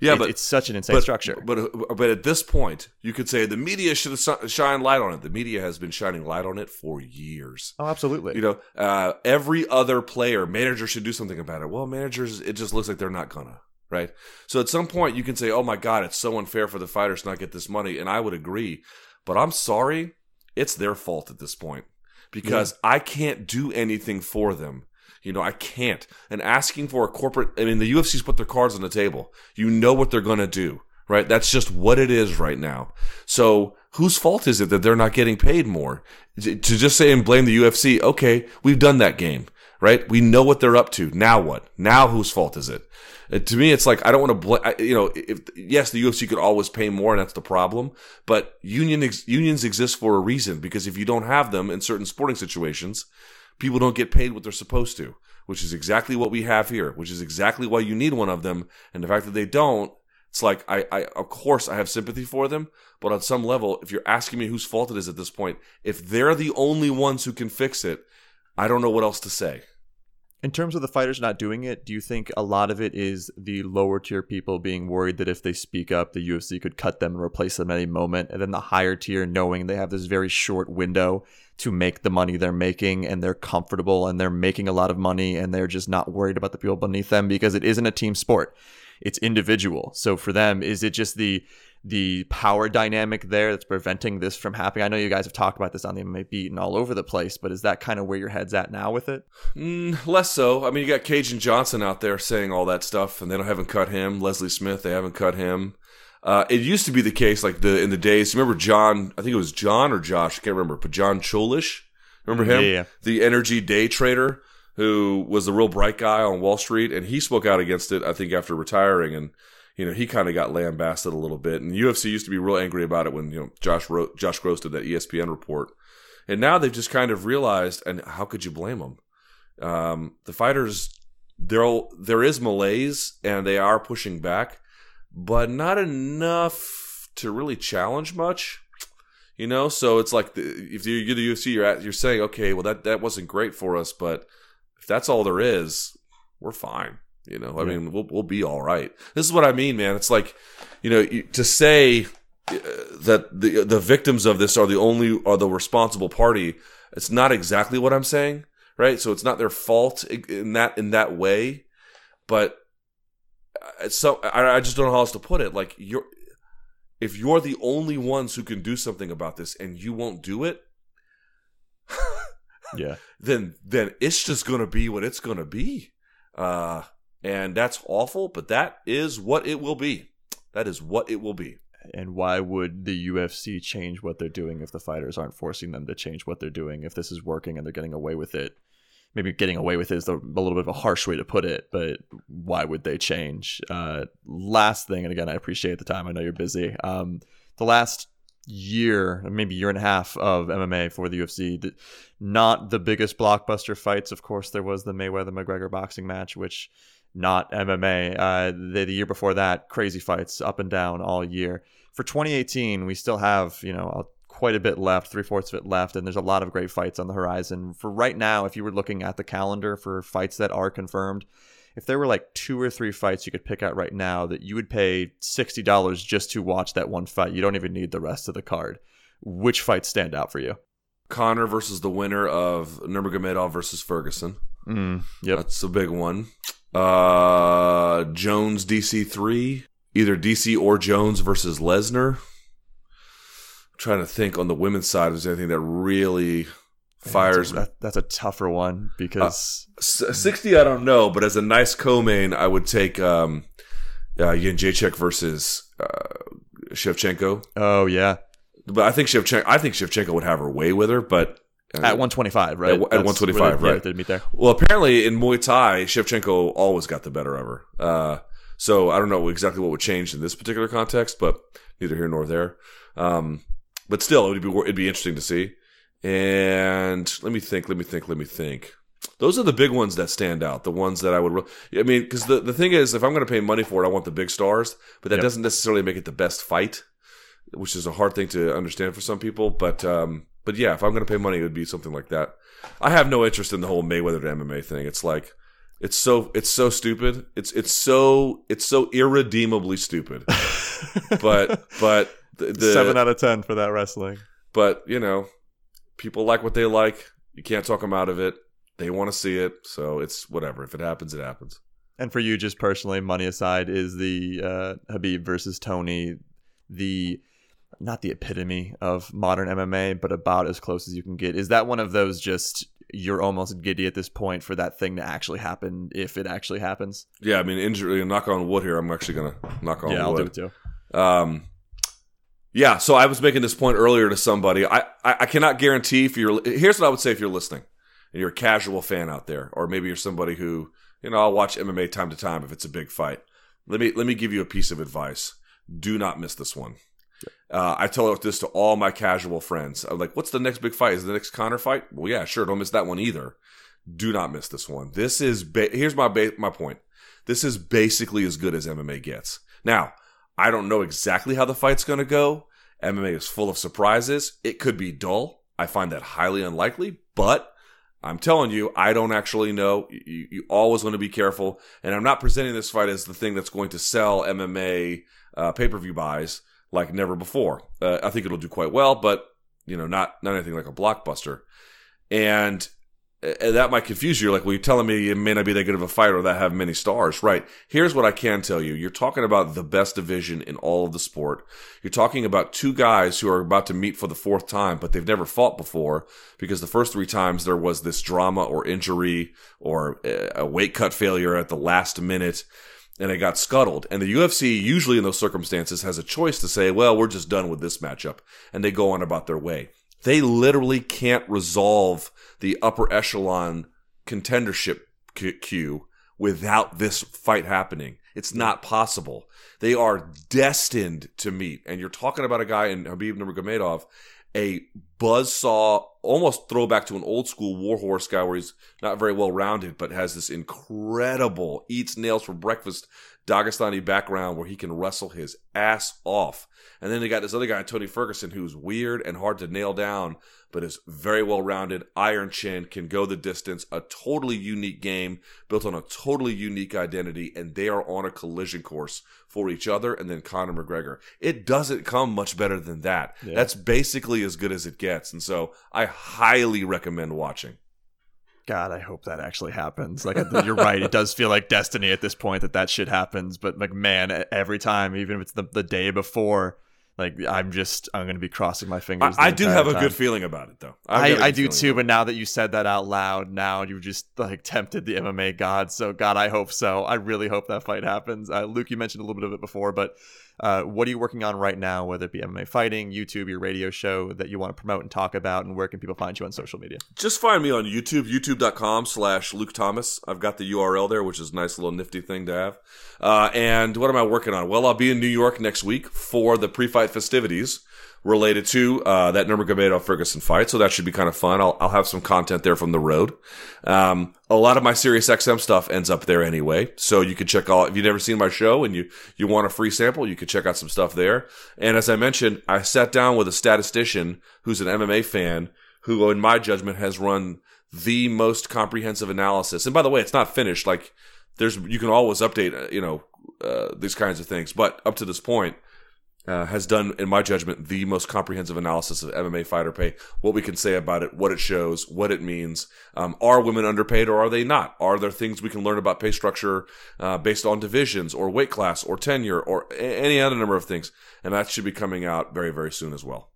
Yeah, it- but it's such an insane but, structure But but at this point, you could say the media should have shined light on it. The media has been shining light on it for years. oh absolutely You know, uh, every other player, manager should do something about it. Well, managers, it just looks like they're not gonna. Right. So at some point, you can say, "Oh my God, it's so unfair for the fighters to not get this money," and I would agree. But I'm sorry, it's their fault at this point. because I can't do anything for them. You know, I can't. And asking for a corporate, I mean, the UFC's put their cards on the table. You know what they're going to do, right? That's just what it is right now. So whose fault is it that they're not getting paid more? To just say and blame the UFC, okay, we've done that game, right? We know what they're up to. Now what? Now whose fault is it? To me, it's like I don't want to, bl- you know, if yes, the UFC could always pay more, and that's the problem. But union ex- unions exist for a reason because if you don't have them in certain sporting situations, people don't get paid what they're supposed to, which is exactly what we have here, which is exactly why you need one of them. And the fact that they don't, it's like I, I of course I have sympathy for them, but on some level, if you're asking me whose fault it is at this point, if they're the only ones who can fix it, I don't know what else to say. In terms of the fighters not doing it, do you think a lot of it is the lower tier people being worried that if they speak up, the UFC could cut them and replace them at any moment, and then the higher tier knowing they have this very short window to make the money they're making and they're comfortable and they're making a lot of money and they're just not worried about the people beneath them because it isn't a team sport. It's individual. So for them, is it just the the power dynamic there that's preventing this from happening? I know you guys have talked about this on the MMA beat and all over the place, but is that kind of where your head's at now with it? Mm, less so. I mean, you got and Johnson out there saying all that stuff, and they don't haven't cut him. Leslie Smith, they haven't cut him. Uh, it used to be the case, like the in the days. Remember John? I think it was John or Josh. I can't remember, but John Cholish. Remember him? Yeah, yeah. The energy day trader who was the real bright guy on Wall Street, and he spoke out against it. I think after retiring, and you know he kind of got lambasted a little bit. And UFC used to be real angry about it when you know Josh wrote Josh Gross did that ESPN report, and now they've just kind of realized. And how could you blame them? Um, the fighters, there there is malaise, and they are pushing back but not enough to really challenge much. You know, so it's like the, if you get the UFC, you're at, you're saying, okay, well that that wasn't great for us, but if that's all there is, we're fine. You know, I Yeah. mean, we'll we'll be all right. This is what I mean, man. It's like, you know, to say uh, that the the victims of this are the only are the responsible party. It's not exactly what I'm saying, right? So it's not their fault in that in that way, but so I, I just don't know how else to put it. Like you're, if you're the only ones who can do something about this and you won't do it, Yeah. then then it's just gonna be what it's gonna be, uh, and that's awful. But that is what it will be. That is what it will be. And why would the UFC change what they're doing if the fighters aren't forcing them to change what they're doing? If this is working and they're getting away with it, maybe getting away with it is a little bit of a harsh way to put it, but why would they change? Uh, last thing, and again, I appreciate the time. I know you're busy. Um, the last year, maybe year and a half of MMA for the UFC, not the biggest blockbuster fights. Of course, there was the Mayweather McGregor boxing match, which not MMA. Uh, the, the year before that, crazy fights up and down all year. For 2018, we still have you know a, quite a bit left, three fourths of it left, and there's a lot of great fights on the horizon. For right now, if you were looking at the calendar for fights that are confirmed, if there were like two or three fights you could pick out right now that you would pay sixty dollars just to watch that one fight, you don't even need the rest of the card. Which fights stand out for you? Conor versus the winner of Nurmagomedov versus Ferguson. Mm, yep. That's a big one. Uh, Jones DC three, either DC or Jones versus Lesnar. Trying to think on the women's side, is anything that really fires That's a, that- that's a tougher one because S- 60 i don't know but as a nice co-main i would take um uh Jędrzejczyk versus uh shevchenko oh yeah, but i think shevchenko i think shevchenko would have her way with her but uh, at 125, right? At- at 125, they- right. They'd meet there. well apparently in muay thai shevchenko always got the better of her uh so i don't know exactly what would change in this particular context but neither here nor there um but still it would be it'd be interesting to see and let me think let me think let me think those are the big ones that stand out. The ones that I would, re- I mean, because the, the thing is, if I'm going to pay money for it, I want the big stars, but that Yep. doesn't necessarily make it the best fight, which is a hard thing to understand for some people. But, um, but yeah, if I'm going to pay money, it would be something like that. I have no interest in the whole Mayweather to MMA thing. It's like, it's so, it's so stupid. It's, it's so, it's so irredeemably stupid. but, but the, the Seven out of ten for that wrestling. but you know, people like what they like. You can't talk them out of it. They want to see it, so it's whatever. If it happens, it happens. And for you, just personally, money aside, is the uh, Khabib versus Tony the not the epitome of modern MMA, but about as close as you can get. Is that one of those just you're almost giddy at this point for that thing to actually happen if it actually happens? Yeah, I mean, injury. Knock on wood here. I'm actually gonna knock on yeah, I'll wood. do it too. Um, yeah. So I was making this point earlier to somebody. I, I I cannot guarantee if you're. Here's what I would say if you're listening and you're a casual fan out there, or maybe you're somebody who you know I'll watch MMA time to time if it's a big fight. Let me let me give you a piece of advice. Do not miss this one. Uh, I told this to all my casual friends. I'm like, "What's the next big fight? Is the next Conor fight?" Well, yeah, sure. Don't miss that one either. Do not miss this one. This is ba- here's my ba- my point. This is basically as good as MMA gets. Now, I don't know exactly how the fight's going to go. MMA is full of surprises. It could be dull. I find that highly unlikely, but I'm telling you, I don't actually know. You, you always want to be careful. And I'm not presenting this fight as the thing that's going to sell MMA uh, pay per view buys like never before. Uh, I think it'll do quite well, but you know, not not anything like a blockbuster. And uh, that might confuse you. You're like, well, you're telling me it may not be that good of a fight or that have many stars, right? Here's what I can tell you. You're talking about the best division in all of the sport. You're talking about two guys who are about to meet for the fourth time, but they've never fought before because the first three times there was this drama or injury or a weight cut failure at the last minute and it got scuttled. And the UFC usually in those circumstances has a choice to say, well, we're just done with this matchup and they go on about their way. They literally can't resolve the upper echelon contendership queue without this fight happening. It's not possible. They are destined to meet. And you're talking about a guy in Khabib Nurmagomedov, a buzzsaw, almost throwback to an old school warhorse guy where he's not very well rounded, but has this incredible eats nails for breakfast Dagestani background where he can wrestle his ass off. And then they got this other guy, Tony Ferguson, who's weird and hard to nail down, but is very well rounded, iron chin, can go the distance, a totally unique game built on a totally unique identity, and they are on a collision course for each other. And then Conor McGregor. It doesn't come much better than that. Yeah. That's basically as good as it gets. And so I highly recommend watching. God, I hope that actually happens. Like you're right, it does feel like destiny at this point that that shit happens. But like, man, every time, even if it's the, the day before, like I'm just I'm gonna be crossing my fingers. I, I do have a good feeling about it though. I, I do too, but now that you said that out loud, now you just like tempted the MMA god. So God, I hope so. I really hope that fight happens. Uh, Luke, you mentioned a little bit of it before, but uh, what are you working on right now, whether it be MMA fighting, YouTube, your radio show that you want to promote and talk about, and where can people find you on social media? Just find me on YouTube, youtube.com slash Luke Thomas. I've got the URL there, which is a nice little nifty thing to have. Uh, and what am I working on? Well, I'll be in New York next week for the pre-fight festivities related to uh, that Nurmagomedov Ferguson fight. So that should be kind of fun. I'll, I'll have some content there from the road. Um, a lot of my Sirius XM stuff ends up there anyway. So you could check all, if you've never seen my show and you, you want a free sample, you could check out some stuff there. And as I mentioned, I sat down with a statistician who's an MMA fan who, in my judgment, has run the most comprehensive analysis. And by the way, it's not finished. Like there's, you can always update, uh, you know, uh, these kinds of things. But up to this point, uh, has done, in my judgment, the most comprehensive analysis of MMA fighter pay. What we can say about it, what it shows, what it means. Um, are women underpaid or are they not? Are there things we can learn about pay structure uh, based on divisions or weight class or tenure or a- any other number of things? And that should be coming out very, very soon as well.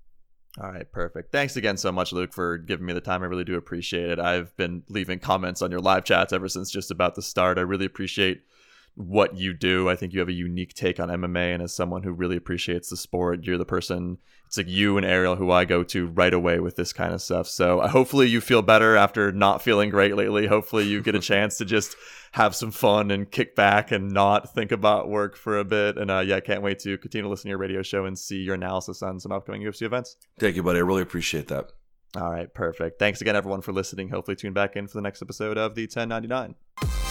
All right, perfect. Thanks again so much, Luke, for giving me the time. I really do appreciate it. I've been leaving comments on your live chats ever since just about the start. I really appreciate what you do. I think you have a unique take on MMA, and as someone who really appreciates the sport, you're the person. It's like you and Ariel who I go to right away with this kind of stuff. So uh, hopefully you feel better after not feeling great lately. Hopefully you get a chance to just have some fun and kick back and not think about work for a bit. And uh, yeah, I can't wait to continue to listen to your radio show and see your analysis on some upcoming UFC events. Thank you, buddy. I really appreciate that. All right, perfect. Thanks again, everyone, for listening. Hopefully, tune back in for the next episode of the 1099.